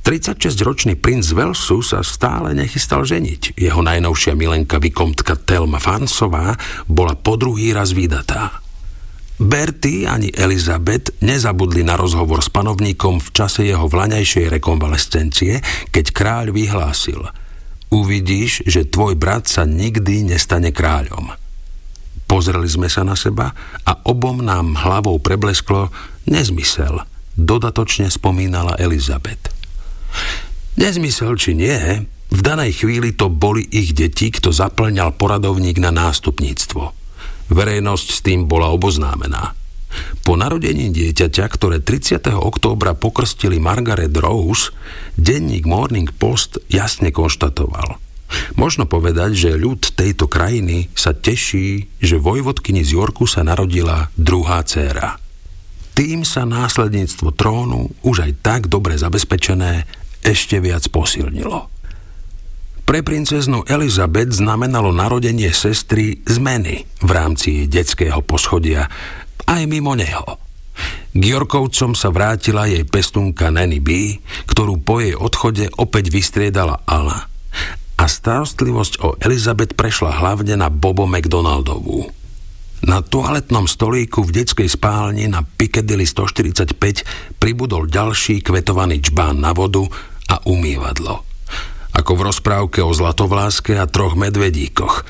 36-ročný princ Velsu sa stále nechystal ženiť. Jeho najnovšia milenka vykomtka Telma Fansová bola po druhý raz vydatá. Berty ani Elizabeth nezabudli na rozhovor s panovníkom v čase jeho vlaňajšej rekonvalescencie, keď kráľ vyhlásil Uvidíš, že tvoj brat sa nikdy nestane kráľom. Pozreli sme sa na seba a obom nám hlavou preblesklo nezmysel, dodatočne spomínala Elizabeth. Nezmysel či nie, v danej chvíli to boli ich deti, kto zaplňal poradovník na nástupníctvo. Verejnosť s tým bola oboznámená. Po narodení dieťaťa, ktoré 30. októbra pokrstili Margaret Rose, denník Morning Post jasne konštatoval. Možno povedať, že ľud tejto krajiny sa teší, že vojvodkyni z Jorku sa narodila druhá dcéra. Tým sa následníctvo trónu, už aj tak dobre zabezpečené, ešte viac posilnilo. Pre princeznu Elizabeth znamenalo narodenie sestry zmeny v rámci detského poschodia, aj mimo neho. K Jorkovcom sa vrátila jej pestunka Nanny B, ktorú po jej odchode opäť vystriedala Ala. A starostlivosť o Elizabeth prešla hlavne na Bobo McDonaldovú. Na toaletnom stolíku v detskej spálni na Piccadilly 145 pribudol ďalší kvetovaný čbán na vodu a umývadlo. Ako v rozprávke o Zlatovláske a troch medvedíkoch.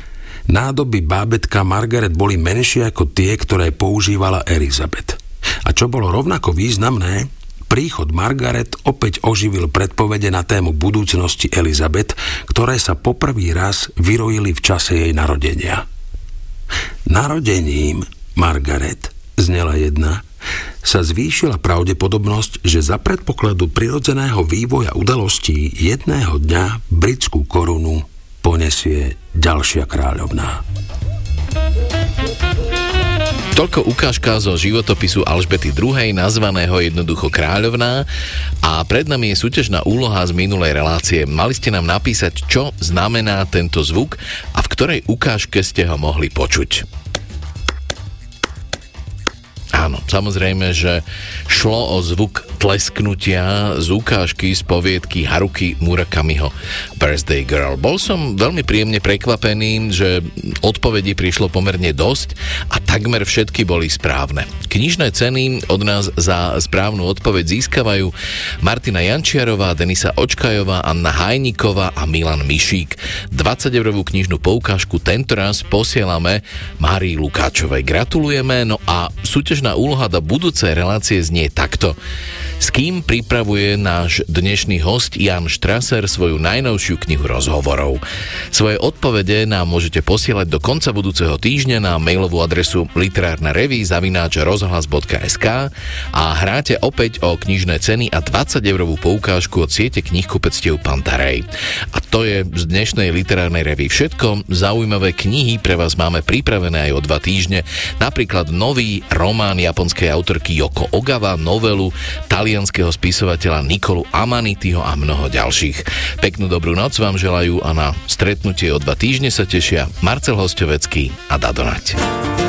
Nádoby bábetka Margaret boli menšie ako tie, ktoré používala Elizabeth. A čo bolo rovnako významné, príchod Margaret opäť oživil predpovede na tému budúcnosti Elizabeth, ktoré sa poprvý raz vyrojili v čase jej narodenia. Narodením Margaret, znela jedna, sa zvýšila pravdepodobnosť, že za predpokladu prirodzeného vývoja udalostí jedného dňa britskú korunu ponesie ďalšia kráľovná. Toľko ukážka zo životopisu Alžbety II, nazvaného jednoducho Kráľovná a pred nami je súťažná úloha z minulej relácie. Mali ste nám napísať, čo znamená tento zvuk a v ktorej ukážke ste ho mohli počuť. Áno, samozrejme, že šlo o zvuk zatlesknutia z ukážky z poviedky Haruki Murakamiho Birthday Girl. Bol som veľmi príjemne prekvapený, že odpovedí prišlo pomerne dosť a takmer všetky boli správne. Knižné ceny od nás za správnu odpoveď získavajú Martina Jančiarová, Denisa Očkajová, Anna Hajniková a Milan Mišík. 20-eurovú knižnú poukážku tentoraz posielame Márii Lukáčovej. Gratulujeme, no a súťažná úloha do budúcej relácie znie takto. S kým pripravuje náš dnešný host Jan Štraser svoju najnovšiu knihu rozhovorov. Svoje odpovede nám môžete posielať do konca budúceho týždňa na mailovú adresu literárna reví zavináč rozhlas.sk a hráte opäť o knižné ceny a 20 eurovú poukážku od siete knihkupectiev Pantarej. A to je z dnešnej literárnej revy všetko. Zaujímavé knihy pre vás máme pripravené aj o dva týždne. Napríklad nový román japonskej autorky Yoko Ogawa, novelu talianského spisovateľa Nikolu Amanityho a mnoho ďalších. Peknú dobrú noc vám želajú a na stretnutie o dva týždne sa tešia Marcel Hostovecký a Dadonať.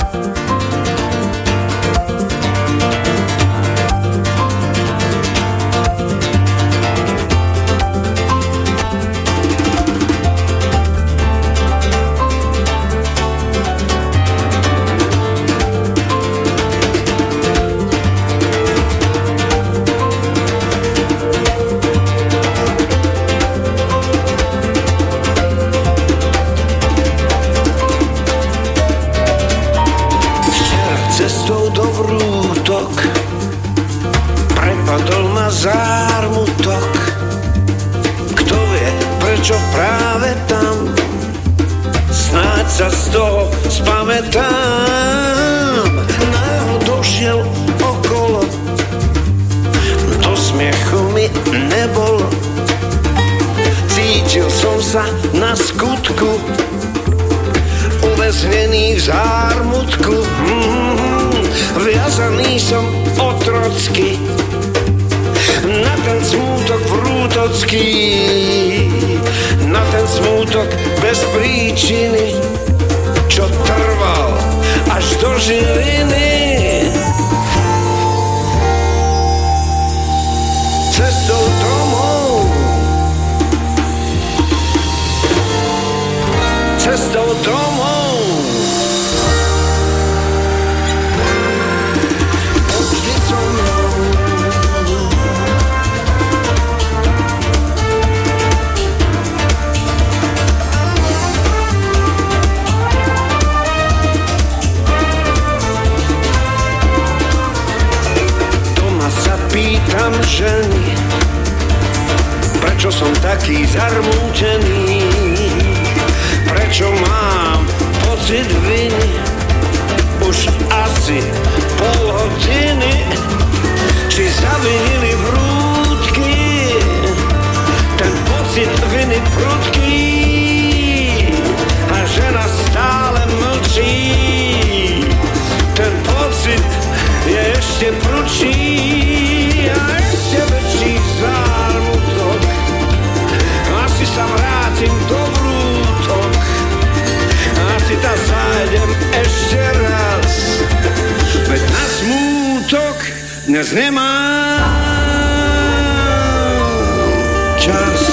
Som taký zarmútený Prečo mám pocit viny? Už asi pol hodiny. Či zavinili vrútky? Ten pocit viny prudký. A žena stále mlčí. Ten pocit je ešte prudší dnes nemám čas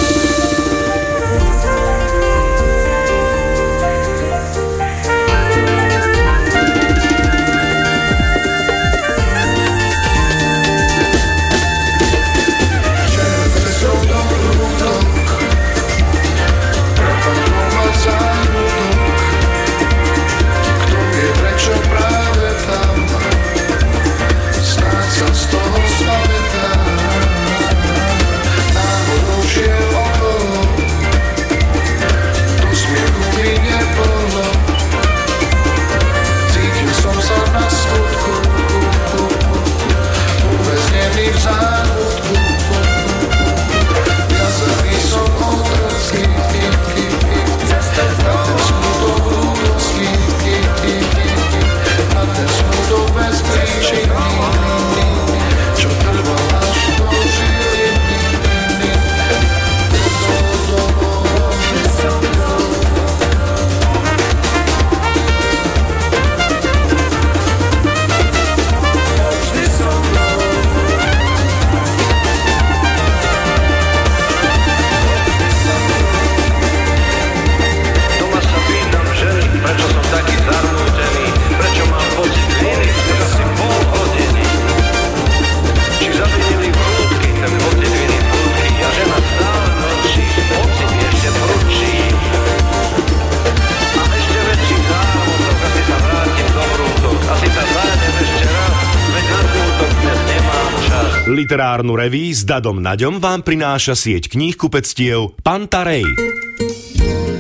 Literárnu reví s Dadom Naďom vám prináša sieť kníh kupectiev Pantarej.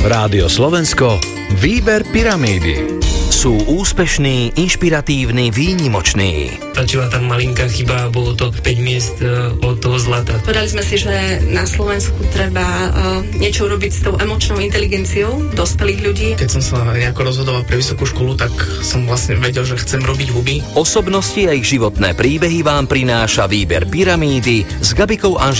Rádio Slovensko Výber pyramídy sú úspešní, inšpiratívni, výnimoční. Stačila tam malinká chyba a bolo to 5 miest uh, od toho zlata. Povedali sme si, že na Slovensku treba uh, niečo robiť s tou emočnou inteligenciou dospelých ľudí. Keď som sa nejako rozhodoval pre vysokú školu, tak som vlastne vedel, že chcem robiť huby. Osobnosti a ich životné príbehy vám prináša výber pyramídy s Gabikou Anži